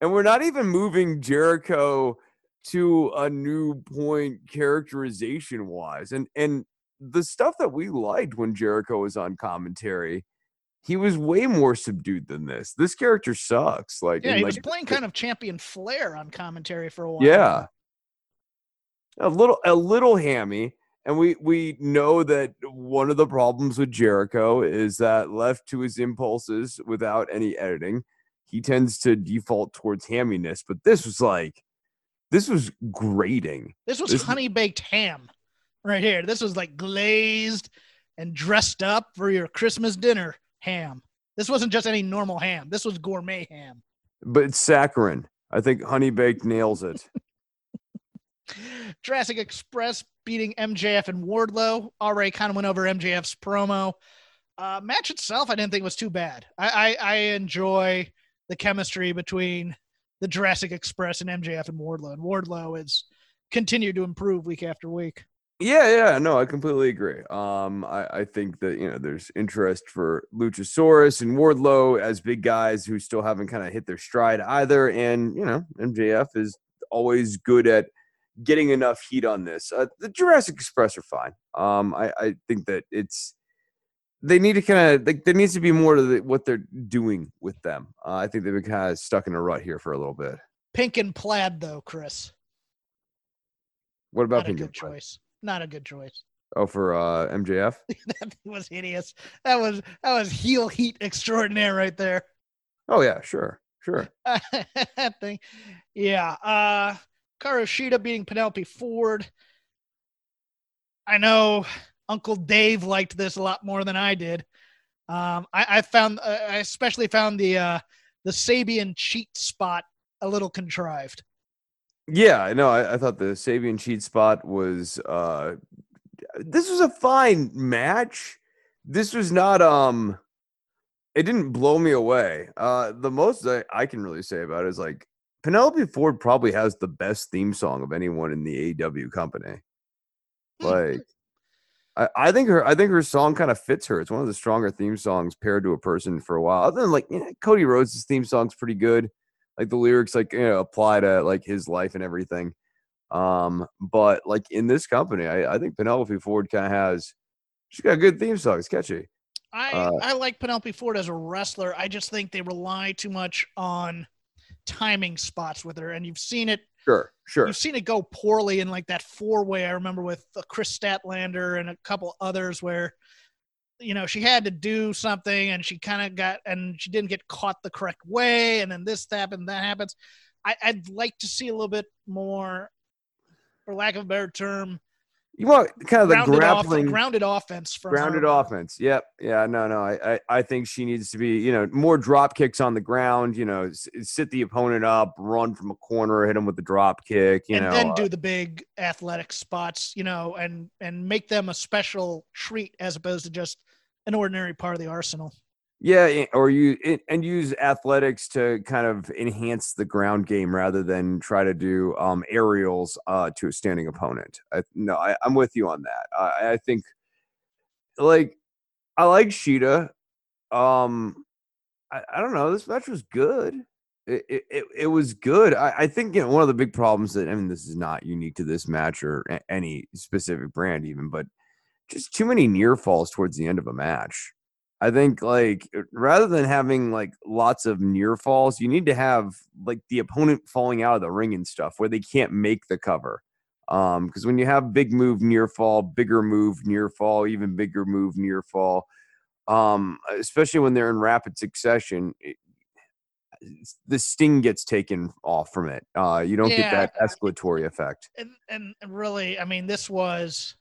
S2: and we're not even moving Jericho to a new point characterization wise. And and the stuff that we liked when Jericho was on commentary, he was way more subdued than this. This character sucks. Like,
S1: Yeah, he
S2: like,
S1: was playing kind of champion Flair on commentary for a while.
S2: Yeah. A little a little hammy. And we we know that one of the problems with Jericho is that left to his impulses without any editing, he tends to default towards hamminess. But this was like this was grating.
S1: This was
S2: This-
S1: honey baked ham right here. This was like glazed and dressed up for your Christmas dinner ham. This wasn't just any normal ham. This was gourmet ham.
S2: But it's saccharin. I think Honey Baked nails it.
S1: Jurassic Express beating MJF and Wardlow. Already kind of went over MJF's promo. Uh, match itself, I didn't think was too bad. I, I, I enjoy the chemistry between the Jurassic Express and MJF and Wardlow. And Wardlow has continued to improve week after week.
S2: Yeah, yeah, no, I completely agree. Um, I, I think that you know there's interest for Luchasaurus and Wardlow as big guys who still haven't kind of hit their stride either, and you know MJF is always good at getting enough heat on this. Uh, the Jurassic Express are fine. Um, I, I think that it's they need to kind of like there needs to be more to the, what they're doing with them. Uh, I think they've been kind of stuck in a rut here for a little bit.
S1: Pink and plaid, though, Chris.
S2: What about
S1: Not a
S2: Pink
S1: good
S2: and Plaid?
S1: choice. Not a good choice.
S2: Oh, for uh, MJF.
S1: that was hideous. That was that was heel heat extraordinaire right there.
S2: Oh yeah, sure, sure.
S1: that thing. Yeah. Uh Karushita beating Penelope Ford. I know Uncle Dave liked this a lot more than I did. Um, I, I found uh, I especially found the uh, the Sabian cheat spot a little contrived.
S2: Yeah, I know. I, I thought the Sabian cheat spot was uh this was a fine match. This was not um it didn't blow me away. Uh the most I, I can really say about it is like Penelope Ford probably has the best theme song of anyone in the AEW company. Like I, I think her I think her song kind of fits her. It's one of the stronger theme songs paired to a person for a while. Other than like you know, Cody Rhodes' theme song's pretty good. Like the lyrics like you know apply to like his life and everything. Um, but like in this company, I, I think Penelope Ford kind of has she's got a good theme song. It's catchy.
S1: I
S2: Uh,
S1: I like Penelope Ford as a wrestler. I just think they rely too much on timing spots with her, and you've seen it.
S2: Sure, sure.
S1: You've seen it go poorly in like that four way. I remember with uh, Kris Statlander and a couple others where, you know, she had to do something and she kind of got and she didn't get caught the correct way, and then this happened, that happens. I, I'd like to see a little bit more, for lack of a better term,
S2: You want kind of the
S1: grounded, off,
S2: grappling
S1: grounded offense from
S2: grounded
S1: her.
S2: offense. Yep. Yeah. No. No. I, I. I think she needs to be. You know, more drop kicks on the ground. You know, s- sit the opponent up, run from a corner, hit them with the drop kick. You know.
S1: and
S2: know,
S1: then
S2: uh,
S1: do the big athletic spots, you know, and and make them a special treat as opposed to just an ordinary part of the arsenal.
S2: Yeah, or you and use athletics to kind of enhance the ground game rather than try to do um, aerials uh, to a standing opponent. I, no, I, I'm with you on that. I, I think, like, I like Shida. Um, I, I don't know. This match was good. It it, it, it was good. I, I think you know one of the big problems that I mean this is not unique to this match or any specific brand even, but just too many near falls towards the end of a match. I think like uh, rather than having like lots of near falls, you need to have like the opponent falling out of the ring and stuff where they can't make the cover. Um, because when you have big move near fall, bigger move near fall, even bigger move near fall, um, especially when they're in rapid succession, it, the sting gets taken off from it. Uh, you don't get that escalatory effect.
S1: And and really, I mean, this was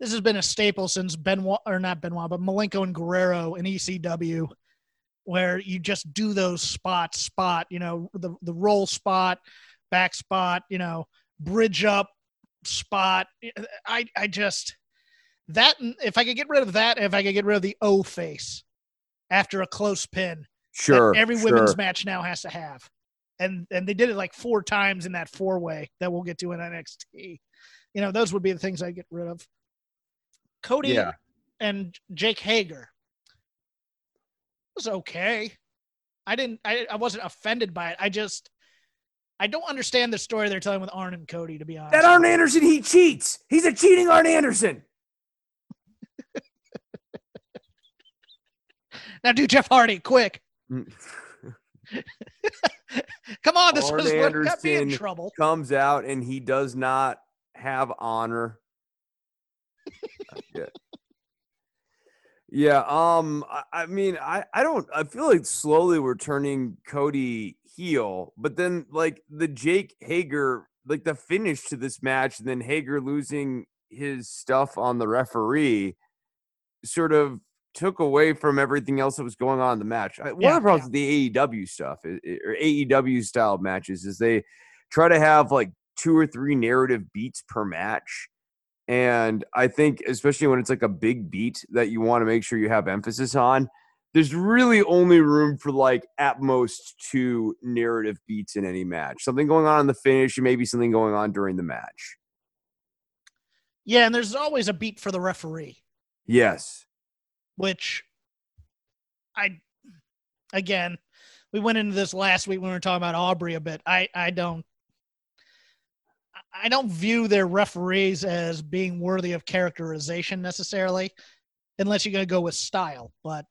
S1: this has been a staple since Benoit or not Benoit, but Malenko and Guerrero in ECW, where you just do those spots, spot, you know, the the roll spot, back spot, you know, bridge up spot. I I just that if I could get rid of that, if I could get rid of the O face after a close pin,
S2: Sure,
S1: every
S2: sure.
S1: women's match now has to have. And and they did it like four times in that four way that we'll get to in NXT. You know, those would be the things I'd get rid of. Cody
S2: Yeah.
S1: and Jake Hager it was okay. I didn't I, I wasn't offended by it. I just I don't understand the story they're telling with Arn and Cody, to be honest.
S2: That Arn Anderson, he cheats. He's a cheating Arn Anderson.
S1: Now do Jeff Hardy, quick.
S2: Mm.
S1: Come on, this
S2: Arn
S1: was what got me in trouble.
S2: Comes out and he does not have honor. Yeah. Yeah, um, I, I mean, I, I don't, I feel like slowly we're turning Cody heel, but then like the Jake Hager, like the finish to this match, and then Hager losing his stuff on the referee, sort of took away from everything else that was going on in the match. I, one
S1: Yeah,
S2: of the problems with the AEW stuff or AEW style matches is they try to have like two or three narrative beats per match. And I think, especially when it's like a big beat that you want to make sure you have emphasis on, there's really only room for like at most two narrative beats in any match. Something going on in the finish, and maybe something going on during the match.
S1: Yeah, and there's always a beat for the referee,
S2: Yes.
S1: which I again, we went into this last week when we were talking about Aubrey a bit. I I don't I don't view their referees as being worthy of characterization necessarily, unless you're going to go with style. But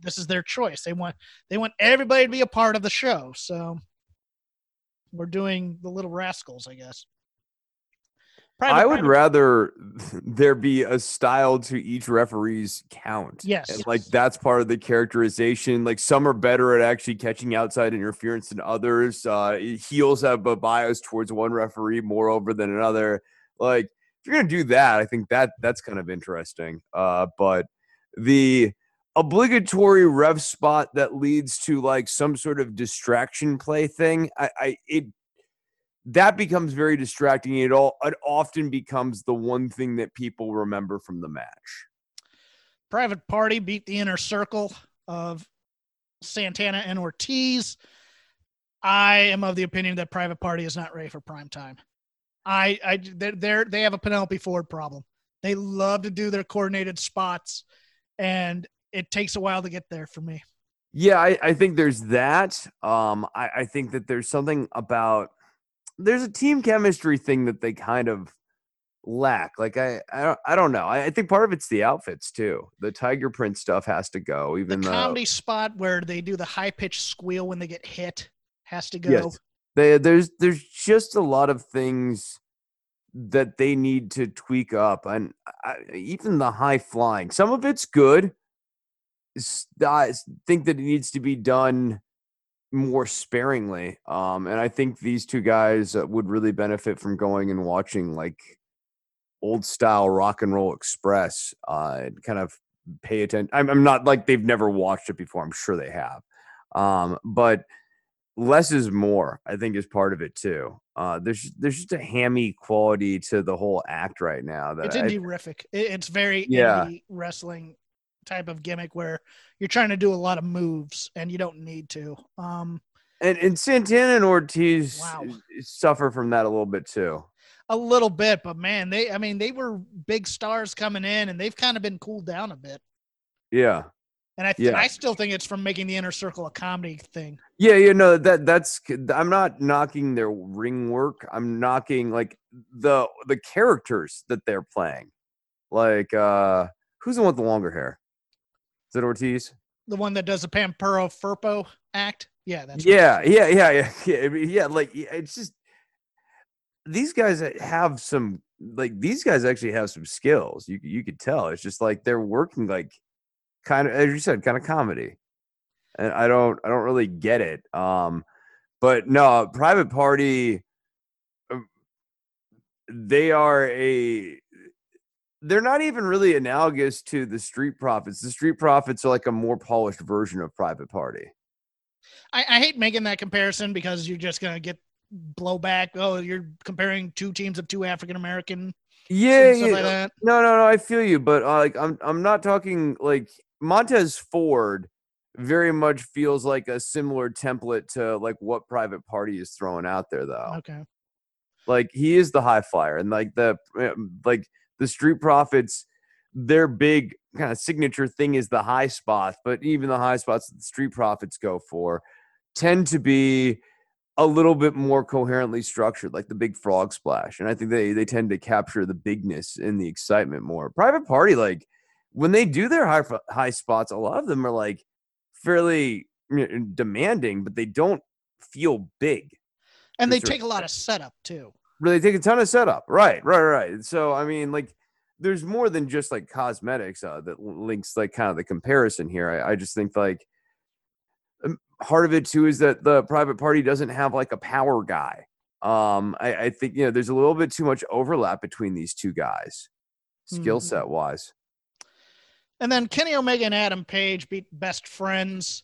S1: this is their choice. They want they want everybody to be a part of the show. So we're doing the Little Rascals, I guess. Private-
S2: I would
S1: private-
S2: rather there be a style to each referee's count.
S1: Yes.
S2: And like that's part of the characterization. Like some are better at actually catching outside interference than others. Uh heels have a bias towards one referee more over than another. Like if you're gonna do that, I think that that's kind of interesting. Uh but the obligatory rev spot that leads to like some sort of distraction play thing, I, I it that becomes very distracting. It all it often becomes the one thing that people remember from the match.
S1: Private Party beat the inner circle of Santana and Ortiz. I am of the opinion that Private Party is not ready for prime time. I, I, they're, they're they have a Penelope Ford problem. They love to do their coordinated spots, and it takes a while to get there for me.
S2: Yeah, I, I think there's that. Um, I, I think that there's something about there's a team chemistry thing that they kind of lack. Like I I don't, I don't know. I, I think part of it's the outfits too. The tiger print stuff has to go.
S1: The
S2: Even though
S1: comedy spot where they do the high pitched squeal when they get hit has to go.
S2: Yes. they, there's there's just a lot of things that they need to tweak up, and I, even the high flying. Some of it's good. I think that it needs to be done more sparingly. Um, and I think these two guys uh, would really benefit from going and watching like old style rock and roll express. Uh, and kind of pay attention. I'm, I'm not like they've never watched it before. I'm sure they have. Um, but less is more. I think is part of it too. Uh, there's there's just a hammy quality to the whole act right now that
S1: It's indie-rific. It's very
S2: Yeah.
S1: indie wrestling type of gimmick where you're trying to do a lot of moves and you don't need to. Um,
S2: and and Santana and Ortiz
S1: Wow.
S2: suffer from that a little bit too.
S1: a little bit, but man, they I mean they were big stars coming in and they've kind of been cooled down a bit.
S2: Yeah.
S1: And I th-
S2: Yeah.
S1: I still think it's from making the inner circle a comedy thing.
S2: Yeah, you know that that's I'm not knocking their ring work. I'm knocking like the the characters that they're playing. Like uh who's the one with the longer hair? Is it Ortiz?
S1: The one that does the Pampero Firpo act. Yeah, that's
S2: Yeah, yeah, yeah, yeah, yeah. I mean, yeah, like it's just these guys have some like these guys actually have some skills. You you could tell. It's just like they're working like kind of as you said, kind of comedy. And I don't I don't really get it. Um but no, private party um, they are a they're not even really analogous to the street profits. The street profits are like a more polished version of private party.
S1: I, I hate making that comparison because you're just gonna get blowback. Oh, you're comparing two teams of two African American
S2: Yeah, yeah.
S1: like that.
S2: No, no, no. I feel you, but uh, like I'm, I'm not talking like Montez Ford. Very much feels like a similar template to like what Private Party is throwing out there, though.
S1: Okay.
S2: Like he is the high flyer, and like the um, like the Street Profits, their big kind of signature thing is the high spots. But even the high spots that the Street Profits go for tend to be a little bit more coherently structured, like the big frog splash. And I think they they tend to capture the bigness and the excitement more. Private Party, like when they do their high high spots, a lot of them are like fairly demanding, but they don't feel big.
S1: And they take a lot of setup too.
S2: Really take a ton of setup. Right, right, right. So I mean, like, there's more than just like cosmetics uh, that links like kind of the comparison here. I, I just think like um, part of it too is that the private party doesn't have like a power guy. Um, I, I think you know there's a little bit too much overlap between these two guys, skill
S1: Mhm.
S2: set wise.
S1: And then Kenny Omega and Adam Page beat best friends.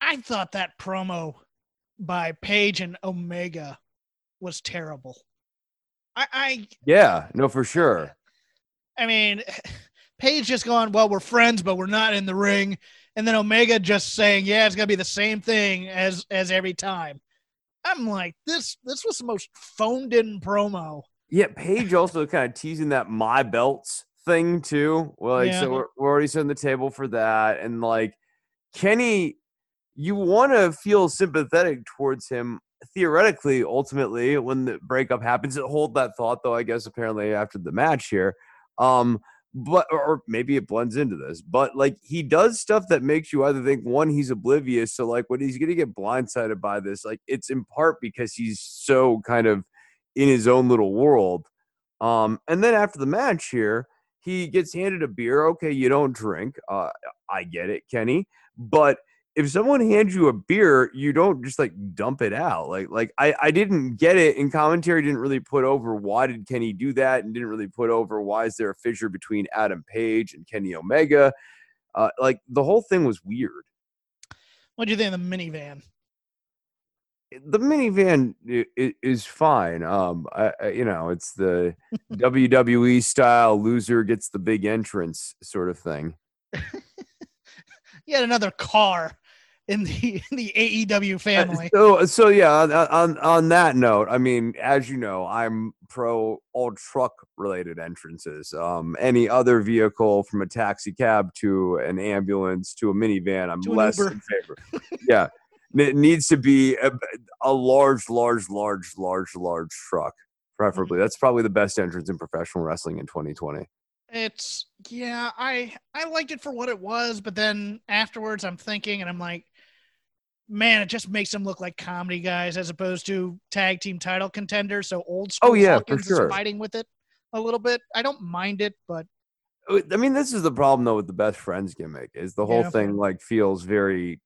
S1: I thought that promo by Page and Omega was terrible. I, I
S2: Yeah, no, for sure.
S1: I mean, Page just going, well, we're friends, but we're not in the ring. And then Omega just saying, yeah, it's gonna be the same thing as as every time. I'm like, this this was the most phoned in promo
S2: Yeah, Page also kind of teasing that my belts thing too. Well, like,
S1: Yeah.
S2: so we're, we're already setting the table for that, and like Kenny, you want to feel sympathetic towards him theoretically. Ultimately, when the breakup happens, hold that thought though. I guess apparently after the match here, um, but or maybe it blends into this, but like he does stuff that makes you either think one he's oblivious, so like when he's gonna get blindsided by this, like it's in part because he's so kind of in his own little world. Um, and then after the match here, he gets handed a beer. Okay, you don't drink. Uh, I get it, Kenny. But if someone hands you a beer, you don't just like dump it out. Like, like I, I didn't get it. And commentary didn't really put over why did Kenny do that, and didn't really put over why is there a fissure between Adam Page and Kenny Omega. Uh, like the whole thing was weird.
S1: What do you think of the minivan?
S2: the minivan is fine. Um, I, I, you know, it's the WWE style loser gets the big entrance sort of thing.
S1: Yet another car in the in the AEW
S2: Uh,
S1: family.
S2: So, so yeah. On, on on that note, I mean, as you know, I'm pro all truck related entrances. Um, any other vehicle from a taxi cab to an ambulance to a minivan, I'm less
S1: Uber.
S2: in favor. yeah, it needs to be a, a large, large, large, large, large truck, preferably.
S1: Mm-hmm.
S2: That's probably the best entrance in professional wrestling in 2020.
S1: It's yeah, I I liked it for what it was, but then afterwards I'm thinking and I'm like, man, it just makes them look like comedy guys as opposed to tag team title contenders. So old school
S2: Oh, yeah, for sure.
S1: is fighting with it a little bit. I don't mind it, but
S2: Uh, I mean, this is the problem though with the best friends gimmick is the whole
S1: Yeah.
S2: thing like feels very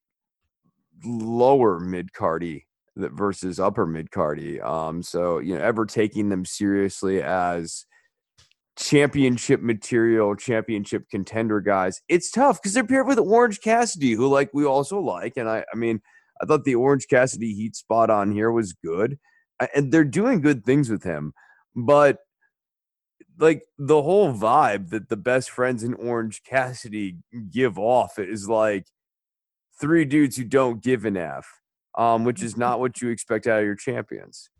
S2: lower mid cardy versus upper mid cardy. Um, so you know, ever taking them seriously as championship material, championship contender guys, it's tough because they're paired with Orange Cassidy, who like we also like, and I, I mean, I thought the Orange Cassidy heat spot on here was good, and they're doing good things with him, but like the whole vibe that the best friends in Orange Cassidy give off is like three dudes who don't give an F, um, which is not what you expect out of your champions.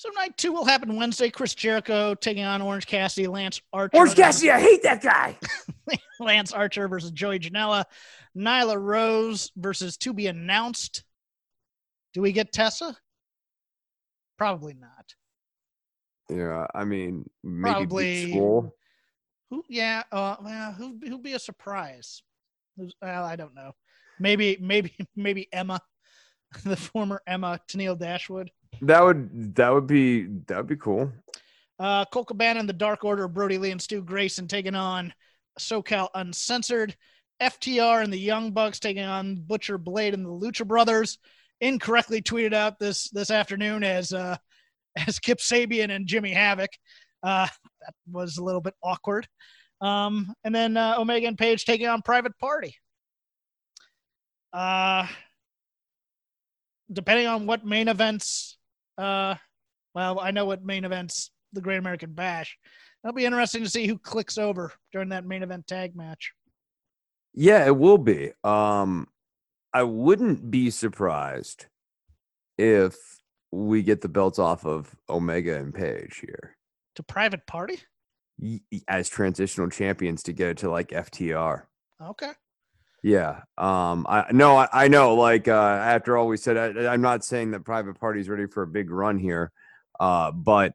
S1: So night two will happen Wednesday. Chris Jericho taking on Orange Cassidy, Lance Archer.
S2: Orange Cassidy, I hate that guy.
S1: Lance Archer versus Joey Janela, Nyla Rose versus to be announced. Do we get Tessa? Probably not.
S2: Yeah, I mean, maybe
S1: Probably-
S2: Big Swole.
S1: Who? Yeah. Uh. Well, who? Who'd be a surprise? Who's, well, I don't know. Maybe. Maybe. Maybe Emma, the former Emma Tennille Dashwood.
S2: That would that would be that would be cool.
S1: Uh, Colt Cabana and the Dark Order, Brodie Lee and Stu Grayson taking on SoCal Uncensored. FTR and the Young Bucks taking on Butcher Blade and the Lucha Brothers. Incorrectly tweeted out this this afternoon as uh, as Kip Sabian and Jimmy Havoc. Uh, that was a little bit awkward. Um, and then uh, Omega and Page taking on Private Party. Uh, depending on what main events uh, well, I know what main events the Great American Bash. That'll be interesting to see who clicks over during that main event tag match.
S2: Yeah, it will be. Um, I wouldn't be surprised if we get the belts off of Omega and Page here
S1: To Private Party?
S2: as transitional champions to get it to like FTR.
S1: Okay.
S2: Yeah. Um. I no. I, I know. Like uh, after all we said, I, I'm not saying that Private Party's ready for a big run here. Uh. But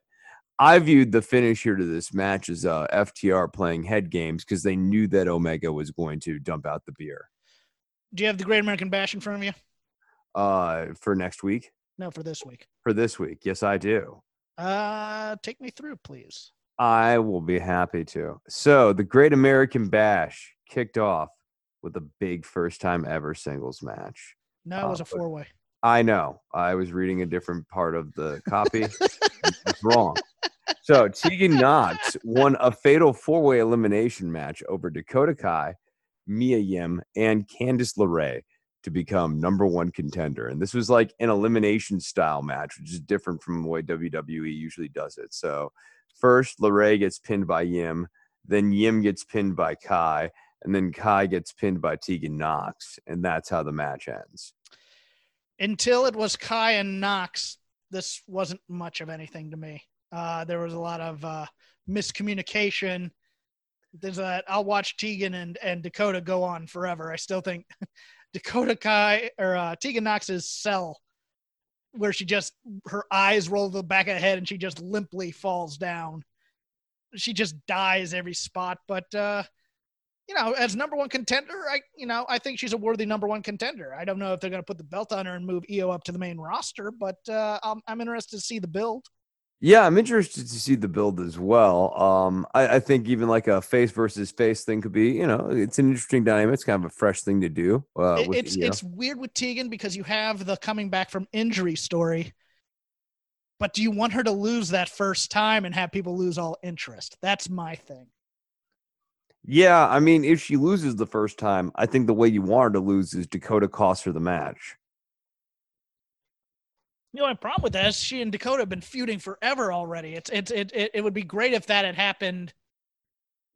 S2: I viewed the finish here to this match as uh, FTR playing head games because they knew that Omega was going to dump out the beer.
S1: Do you have the Great American Bash in front of you?
S2: Uh. For next week.
S1: No, for this week.
S2: For this week. Yes, I do.
S1: Uh, take me through, please.
S2: I will be happy to. So the Great American Bash kicked off with a big first time ever singles match.
S1: No, it was
S2: Uh,
S1: a four way.
S2: I know. I was reading a different part of the copy. it's wrong. So Tegan Knox won a fatal four-way elimination match over Dakota Kai, Mia Yim, and Candice LeRae to become number one contender. And this was like an elimination style match, which is different from the way WWE usually does it. So first, LeRae gets pinned by Yim, then Yim gets pinned by Kai, and then Kai gets pinned by Tegan Knox, and that's how the match ends.
S1: Until it was Kai and Knox, this wasn't much of anything to me. Uh, there was a lot of uh, miscommunication. There's that I'll watch Tegan and, and Dakota go on forever. I still think Dakota Kai or uh, Tegan Knox's sell, where she just her eyes roll the back of the head and she just limply falls down. She just dies every spot. But uh, you know, as number one contender, I you know I think she's a worthy number one contender. I don't know if they're going to put the belt on her and move Io up to the main roster, but uh, I'm I'm interested to see the build.
S2: Yeah, I'm interested to see the build as well. Um, I, I, think even like a face versus face thing could be, you know, it's an interesting dynamic. It's kind of a fresh thing to do.
S1: Uh, it, it's Io. it's weird with Tegan because you have the coming back from injury story, but do you want her to lose that first time and have people lose all interest? That's my thing.
S2: Yeah, I mean, if she loses the first time, I think the way you want her to lose is Dakota costs her the match.
S1: The only problem with that is she and Dakota have been feuding forever already. It's it's it it, it would be great if that had happened.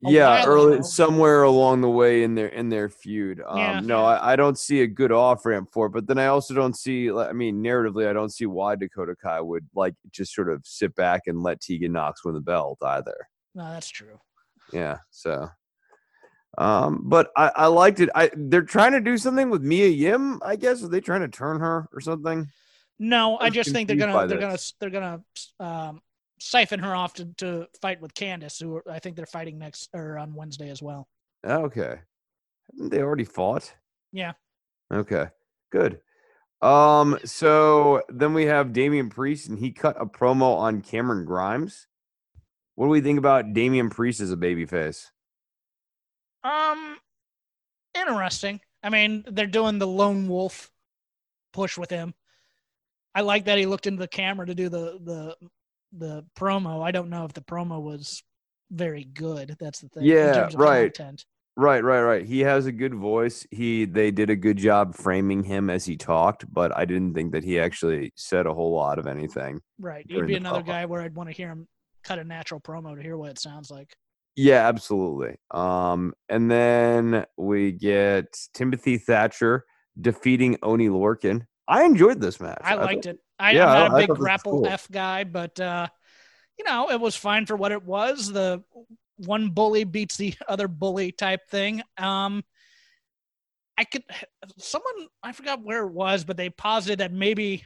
S2: Yeah, early ago. somewhere along the way in their in their feud. Um, yeah, no. I, I don't see a good off ramp for it, but then I also don't see. I mean, narratively, I don't see why Dakota Kai would like just sort of sit back and let Tegan Knox win the belt either.
S1: No, that's true.
S2: Yeah, so um, but I, I liked it. I they're trying to do something with Mia Yim, I guess. Are they trying to turn her or something?
S1: No, I, I just think they're gonna they're this. gonna they're gonna um, siphon her off to, to fight with Candice, who I think they're fighting next or on Wednesday as well.
S2: Okay, haven't they already fought?
S1: Yeah.
S2: Okay, good. Um, so then we have Damian Priest, and he cut a promo on Cameron Grimes. What do we think about Damian Priest as a babyface?
S1: Um, interesting. I mean, they're doing the lone wolf push with him. I like that he looked into the camera to do the the the promo. I don't know if the promo was very good. That's the thing.
S2: Yeah, right. Content. Right, right, right. He has a good voice. He they did a good job framing him as he talked, but I didn't think that he actually said a whole lot of anything.
S1: Right. He'd be another promo. guy where I'd want to hear him cut a natural promo to hear what it sounds like.
S2: Yeah, absolutely. Um, and then we get Timothy Thatcher defeating Oni Lorcan. I enjoyed this match.
S1: I, I liked thought, it. I, yeah, am not a big grapple cool. F guy, but uh, you know, it was fine for what it was. The one bully beats the other bully type thing. Um, I could someone I forgot where it was, but they posited that maybe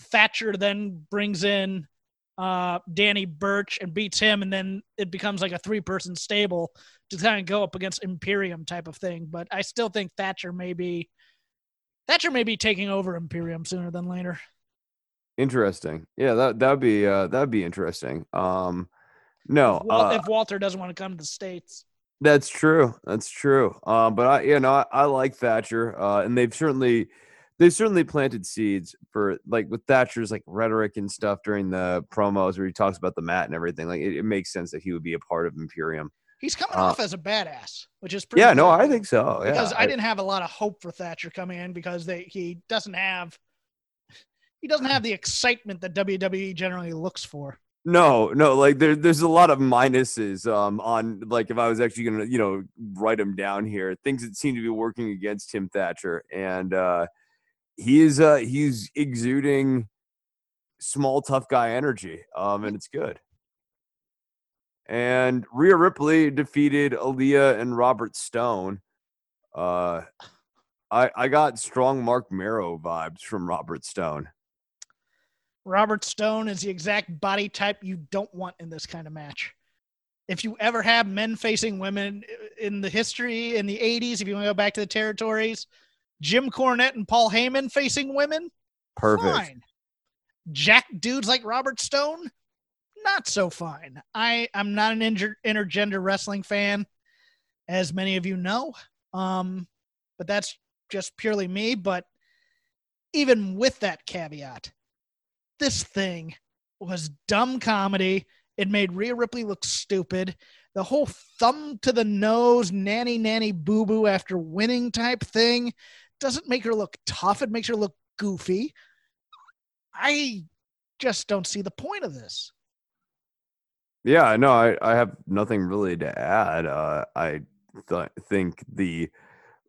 S1: Thatcher then brings in uh, Danny Burch and beats him, and then it becomes like a three person stable to kind of go up against Imperium type of thing. But I still think Thatcher may be Thatcher may be taking over Imperium sooner than later.
S2: Interesting. Yeah, that that'd be uh that'd be interesting. Um no,
S1: if, Wal- uh, if Walter doesn't want to come to the states.
S2: That's true. That's true. Um, but I, you know, I, I like Thatcher, uh, and they've certainly, they certainly planted seeds for like with Thatcher's like rhetoric and stuff during the promos where he talks about the mat and everything. Like it, it makes sense that he would be a part of Imperium.
S1: He's coming uh, off as a badass, which is
S2: pretty. Yeah, no, I think so.
S1: Yeah. Because
S2: I, I
S1: didn't have a lot of hope for Thatcher coming in because they he doesn't have he doesn't have the excitement that WWE generally looks for.
S2: No, no, like there, there's a lot of minuses um, on like if I was actually gonna, you know, write them down here, things that seem to be working against Tim Thatcher, and uh, he is uh, he's exuding small tough guy energy, um, and it's good. And Rhea Ripley defeated Aliyah and Robert Stone. Uh, I I got strong Mark Mero vibes from Robert Stone.
S1: Robert Stone is the exact body type you don't want in this kind of match. If you ever have men facing women in the history in the 80s, if you want to go back to the territories, Jim Cornette and Paul Heyman facing women,
S2: perfect. Fine.
S1: Jack dudes like Robert Stone, not so fine. I I'm not an inter- intergender wrestling fan, as many of you know. Um, but that's just purely me. But even with that caveat, this thing was dumb comedy. It made Rhea Ripley look stupid. The whole thumb to the nose, nanny nanny boo boo after winning type thing doesn't make her look tough. It makes her look goofy. I just don't see the point of this.
S2: Yeah, no, I, I have nothing really to add. Uh, I th- think the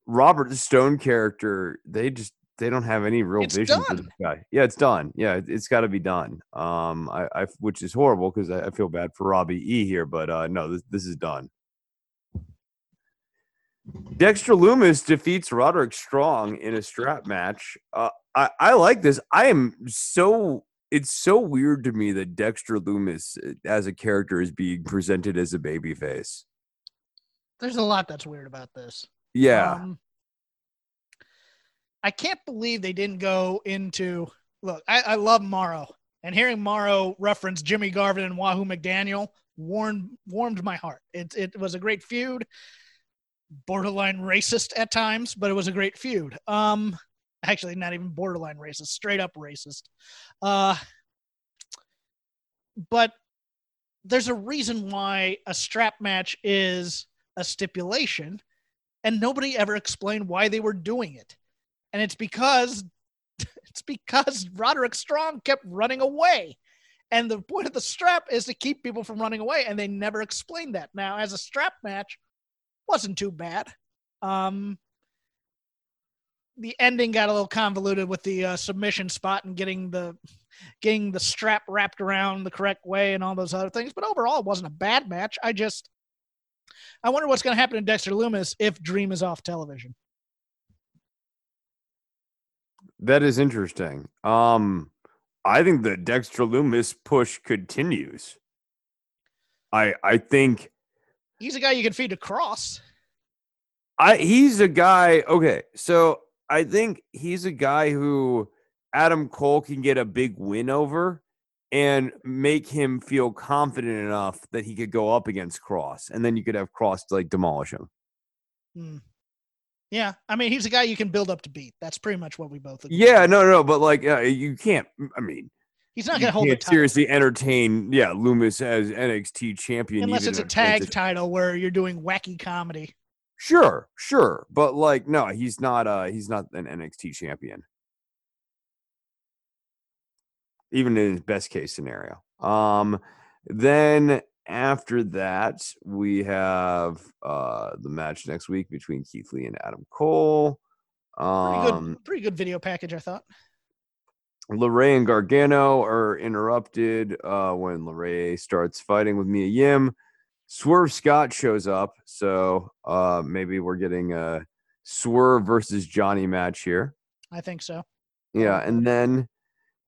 S2: Robert Stone character, they just they don't have any real
S1: It's
S2: vision for this guy. Yeah, it's done. Yeah, it- it's got to be done. Um, I, I which is horrible because I, I feel bad for Robbie E here, but uh, no, this this is done. Dexter Loomis defeats Roderick Strong in a strap match. Uh, I I like this. I am so. It's so weird to me that Dexter Loomis uh, as a character is being presented as a babyface.
S1: There's a lot that's weird about this.
S2: Yeah.
S1: Um, I can't believe they didn't go into look, I, I love Mauro. And hearing Mauro reference Jimmy Garvin and Wahoo McDaniel warmed warmed my heart. It it was a great feud. Borderline racist at times, but it was a great feud. Um actually not even borderline racist, straight up racist. Uh but there's a reason why a strap match is a stipulation and nobody ever explained why they were doing it. And it's because it's because Roderick Strong kept running away. And the point of the strap is to keep people from running away, and they never explained that. Now, as a strap match, wasn't too bad. Um, the ending got a little convoluted with the uh, submission spot and getting the getting the strap wrapped around the correct way and all those other things. But overall, it wasn't a bad match. I just I wonder what's going to happen to Dexter Loomis if Dream is off television.
S2: That is interesting. Um, I think the Dexter Loomis push continues. I I think
S1: He's a guy you can feed to Kross.
S2: I he's a guy. Okay, so I think he's a guy who Adam Cole can get a big win over and make him feel confident enough that he could go up against Kross, and then you could have Kross like demolish him.
S1: Hmm. Yeah, I mean, he's a guy you can build up to beat. That's pretty much what we both. agree
S2: Yeah, no, no, but like uh, you can't. I mean,
S1: he's not going to hold the title
S2: seriously entertain. Yeah, Loomis as NXT champion
S1: unless it's a tag title where you're doing wacky comedy.
S2: Sure, sure, but like, no, he's not. Uh, he's not an NXT champion, even in his best case scenario. Um, then after that, we have uh the match next week between Keith Lee and Adam Cole.
S1: Pretty
S2: Um,
S1: good, pretty good video package, I thought.
S2: LeRae and Gargano are interrupted uh, when LeRae starts fighting with Mia Yim. Swerve Scott shows up, so uh, maybe we're getting a Swerve versus Johnny match here.
S1: I think so.
S2: Yeah, and then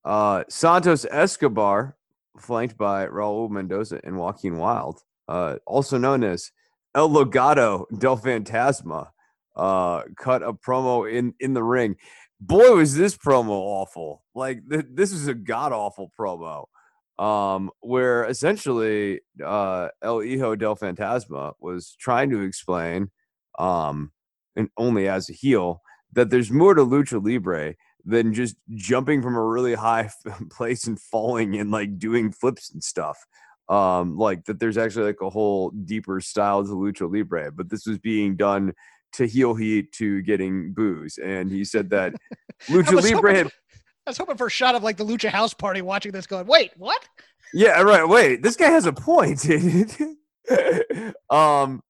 S2: uh, Santos Escobar, flanked by Raul Mendoza and Joaquin Wilde, uh, also known as El Legado del Fantasma, uh, cut a promo in in the ring. Boy, was this promo awful! Like th- this is a god awful promo, um, where essentially uh, El Hijo del Fantasma was trying to explain, um, and only as a heel, that there's more to lucha libre than just jumping from a really high place and falling and like doing flips and stuff. Um, like that there's actually like a whole deeper style to lucha libre, but this was being done to heel heat to getting booze. And he said that lucha libre had
S1: I was hoping for a shot of like the Lucha House Party watching this, going, "Wait, what?"
S2: Yeah, right. Wait, this guy has a point. um,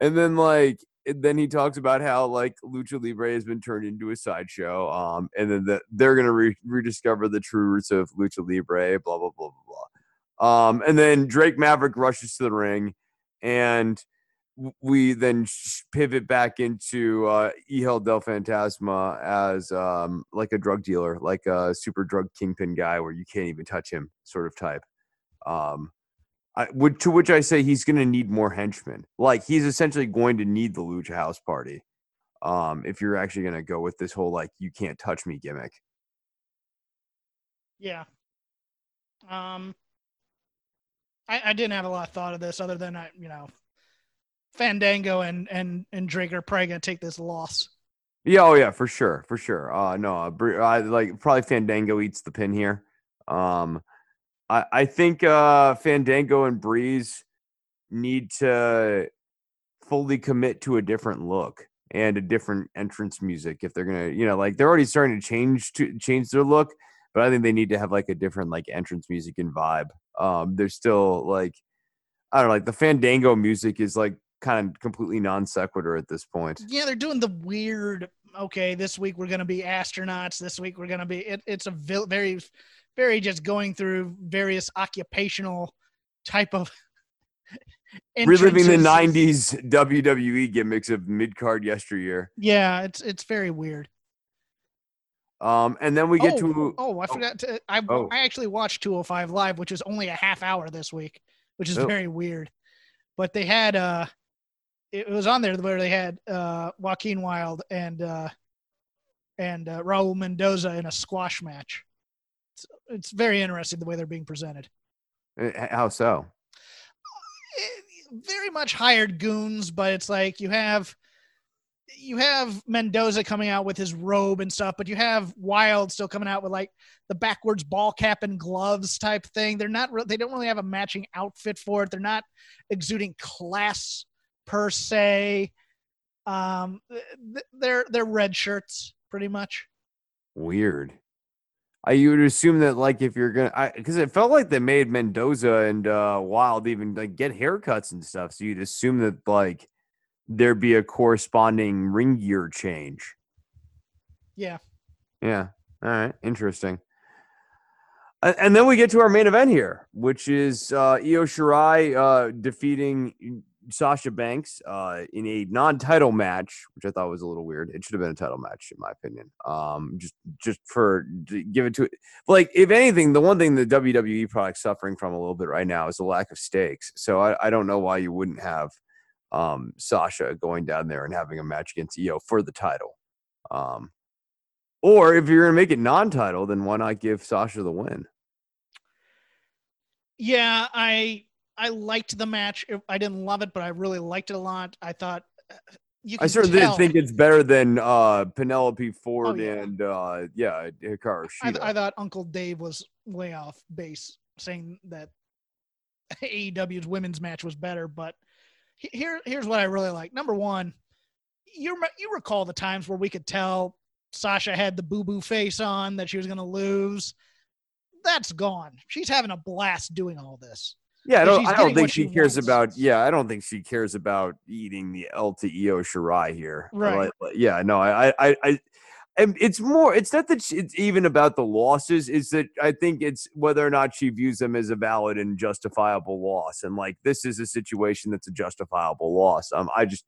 S2: and then like and then he talks about how like lucha libre has been turned into a sideshow. Um, and then that they're gonna re- rediscover the true roots of lucha libre. Blah blah blah blah blah. Um, and then Drake Maverick rushes to the ring, and we then pivot back into uh, Ehel del Fantasma as um, like a drug dealer, like a super drug kingpin guy, where you can't even touch him, sort of type. Um, I would to which I say he's going to need more henchmen. Like he's essentially going to need the Lucha House Party. Um, if you're actually going to go with this whole like you can't touch me gimmick.
S1: Yeah. Um, I, I didn't have a lot of thought of this other than I, you know, Fandango and and and Drake are probably gonna take this loss.
S2: Yeah, oh yeah, for sure, for sure. Uh, no, uh, I like probably Fandango eats the pin here. Um, I I think uh Fandango and Breeze need to fully commit to a different look and a different entrance music if they're gonna, you know, like they're already starting to change to change their look, but I think they need to have like a different like entrance music and vibe. Um, they're still like, I don't know, like the Fandango music is like kind of completely non sequitur at this point.
S1: Yeah, they're doing the weird okay, this week we're going to be astronauts. This week we're going to be. It, it's a very, very just going through various occupational type of.
S2: Reliving the '90s WWE gimmicks of mid card yesteryear.
S1: Yeah, it's it's very weird.
S2: Um, and then we get
S1: oh,
S2: to
S1: oh, I forgot to. I
S2: Oh.
S1: I actually watched 205 live, which is only a half hour this week, which is
S2: Oh.
S1: very weird. But they had uh, it was on there where they had uh Joaquin Wilde and uh and uh, Raul Mendoza in a squash match. It's, it's very interesting the way they're being presented.
S2: uh, how so?
S1: Eh, very much hired goons, but it's like you have you have Mendoza coming out with his robe and stuff, but you have Wilde still coming out with like the backwards ball cap and gloves type thing. They're not re- they don't really have a matching outfit for it. They're not exuding class per se. Um, they're they're red shirts pretty much.
S2: Weird. I you would assume that like if you're gonna, because it felt like they made Mendoza and uh Wilde even like get haircuts and stuff. So you'd assume that like there'd be a corresponding ring gear change.
S1: Yeah.
S2: Yeah. All right. Interesting. And then we get to our main event here, which is uh, Io Shirai uh, defeating Sasha Banks uh, in a non-title match, which I thought was a little weird. It should have been a title match, in my opinion. Um, just just for to give it to. Like, if anything, the one thing the WWE product's suffering from a little bit right now is the lack of stakes. So I, I don't know why you wouldn't have um, Sasha going down there and having a match against Io for the title. Um, or if you're gonna make it non-title, then why not give Sasha the win?
S1: Yeah, I I liked the match. I didn't love it, but I really liked it a lot. I thought uh, you.
S2: I certainly
S1: tell-
S2: didn't think it's better than uh, Penelope Ford
S1: yeah.
S2: and uh, yeah, Hikaru
S1: I,
S2: Shida.
S1: I thought Uncle Dave was way off base saying that AEW's women's match was better. But here, here's what I really like. Number one, you you recall the times where we could tell Sasha had the boo boo face on that she was going to lose. That's gone. She's having a blast doing all this.
S2: Yeah, I don't. I don't think she
S1: she
S2: cares about. Yeah, I don't think she cares about eating the L to Io Shirai here.
S1: Right.
S2: Like, yeah. No. I. I. I. It's more. It's not that she- it's even about the losses. Is that I think it's whether or not she views them as a valid and justifiable loss. And like this is a situation that's a justifiable loss. Um. I just.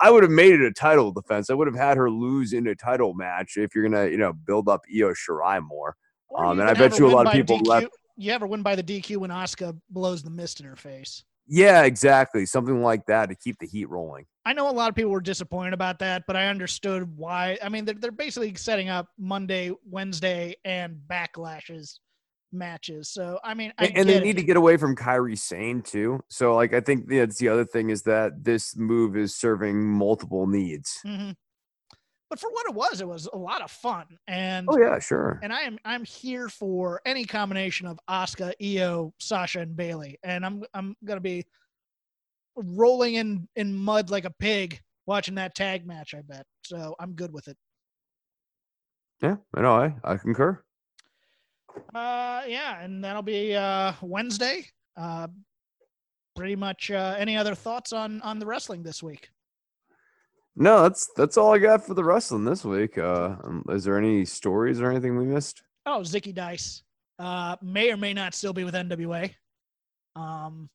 S2: I would have made it a title defense. I would have had her lose in a title match if you're gonna, you know, build up Io Shirai more. Um, and I bet you a lot of people
S1: DQ.
S2: left-
S1: You ever win by the DQ when Asuka blows the mist in her face?
S2: Yeah, exactly. Something like that to keep the heat rolling.
S1: I know a lot of people were disappointed about that, but I understood why. I mean, they're, they're basically setting up Monday, Wednesday, and backlashes matches. So, I mean, I
S2: And, and they need
S1: it.
S2: to get away from Kairi Sane too. So, like, I think that's the other thing is that this move is serving multiple needs.
S1: Mhm. But for what it was, it was a lot of fun, and
S2: Oh yeah, sure.
S1: and I am I'm here for any combination of Asuka, Io, Sasha, and Bayley, and I'm I'm gonna be rolling in in mud like a pig watching that tag match. I bet. So I'm good with it.
S2: Yeah, I know. I I concur.
S1: Uh, yeah, and that'll be uh Wednesday. Uh, pretty much. Uh, any other thoughts on on the wrestling this week?
S2: No, that's that's all I got for the wrestling this week. Uh, um, is there any stories or anything we missed?
S1: Oh, Zicky Dice uh, may or may not still be with NWA. Um,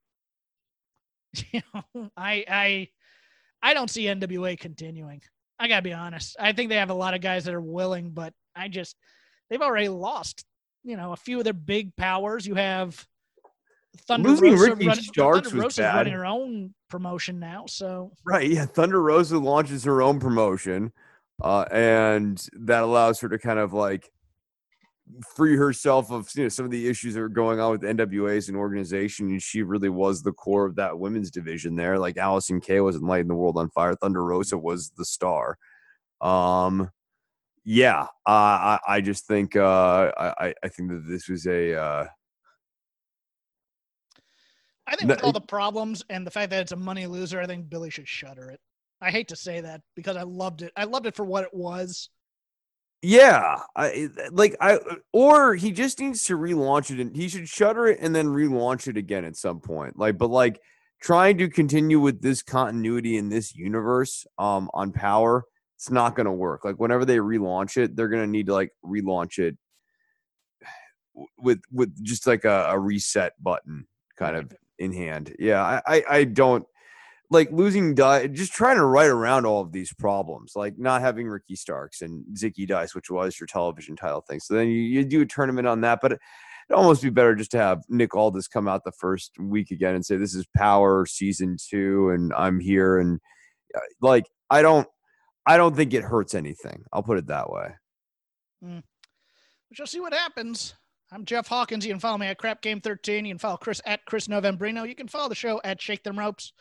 S1: you know, I I I don't see NWA continuing. I gotta be honest. I think they have a lot of guys that are willing, but I just they've already lost. You know, a few of their big powers. You have Thunder
S2: Losing
S1: Rosa
S2: Ricky
S1: run-
S2: Starks
S1: Thunder
S2: was
S1: Rosa's running her own promotion now, so
S2: Right. Yeah. Thunder Rosa launches her own promotion, uh, and that allows her to kind of like free herself of you know some of the issues that are going on with NWA as an organization. And she really was the core of that women's division there. Like Allysin Kay wasn't lighting the world on fire. Thunder Rosa was the star. Um, yeah. Uh, I I just think uh, I I- I think that this was a uh,
S1: I think
S2: No,
S1: with all the problems and the fact that it's a money loser, I think Billy should shutter it. I hate to say that because I loved it. I loved it for what it was.
S2: Yeah, I like I or he just needs to relaunch it and he should shutter it and then relaunch it again at some point. Like, but like trying to continue with this continuity in this universe um on power it's not going to work. Like whenever they relaunch it, they're going to need to like relaunch it with with just like a, a reset button kind of in hand. Yeah, I I, I don't like losing just trying to write around all of these problems like not having ricky starks and zicky dice which was your television title thing so then you, you do a tournament on that but it, would almost be better just to have nick aldis come out the first week again and say this is power season two and i'm here and uh, like i don't i don't think it hurts anything i'll put it that way
S1: mm. we shall see what happens I'm Jeff Hawkins. You can follow me at Crap Game 13. You can follow Chris at Chris Novembrino. You can follow the show at Shake Them Ropes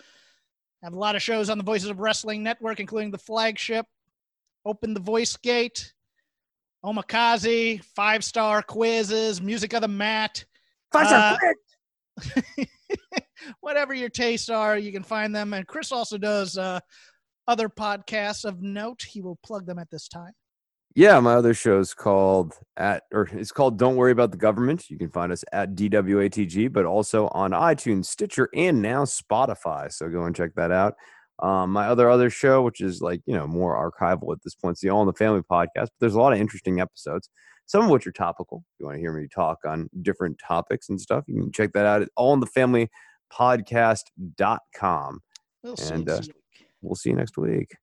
S1: have a lot of shows on the Voices of Wrestling Network, including the flagship, Open the Voice Gate, Omakase, Five Star Quizzes, Music of the Mat.
S2: Five Star
S1: uh, Whatever your tastes are, you can find them. And Chris also does uh, other podcasts of note. He will plug them at this time.
S2: Yeah, my other show is called at or it's called Don't Worry About the Government. You can find us at DWATG, but also on iTunes, Stitcher, and now Spotify. So go and check that out. Um, my other other show, which is like you know more archival at this point, it's the All in the Family podcast. But there's a lot of interesting episodes, some of which are topical. If you want to hear me talk on different topics and stuff, you can check that out at All in the Family Podcast.com. We'll and uh, we'll see you next week.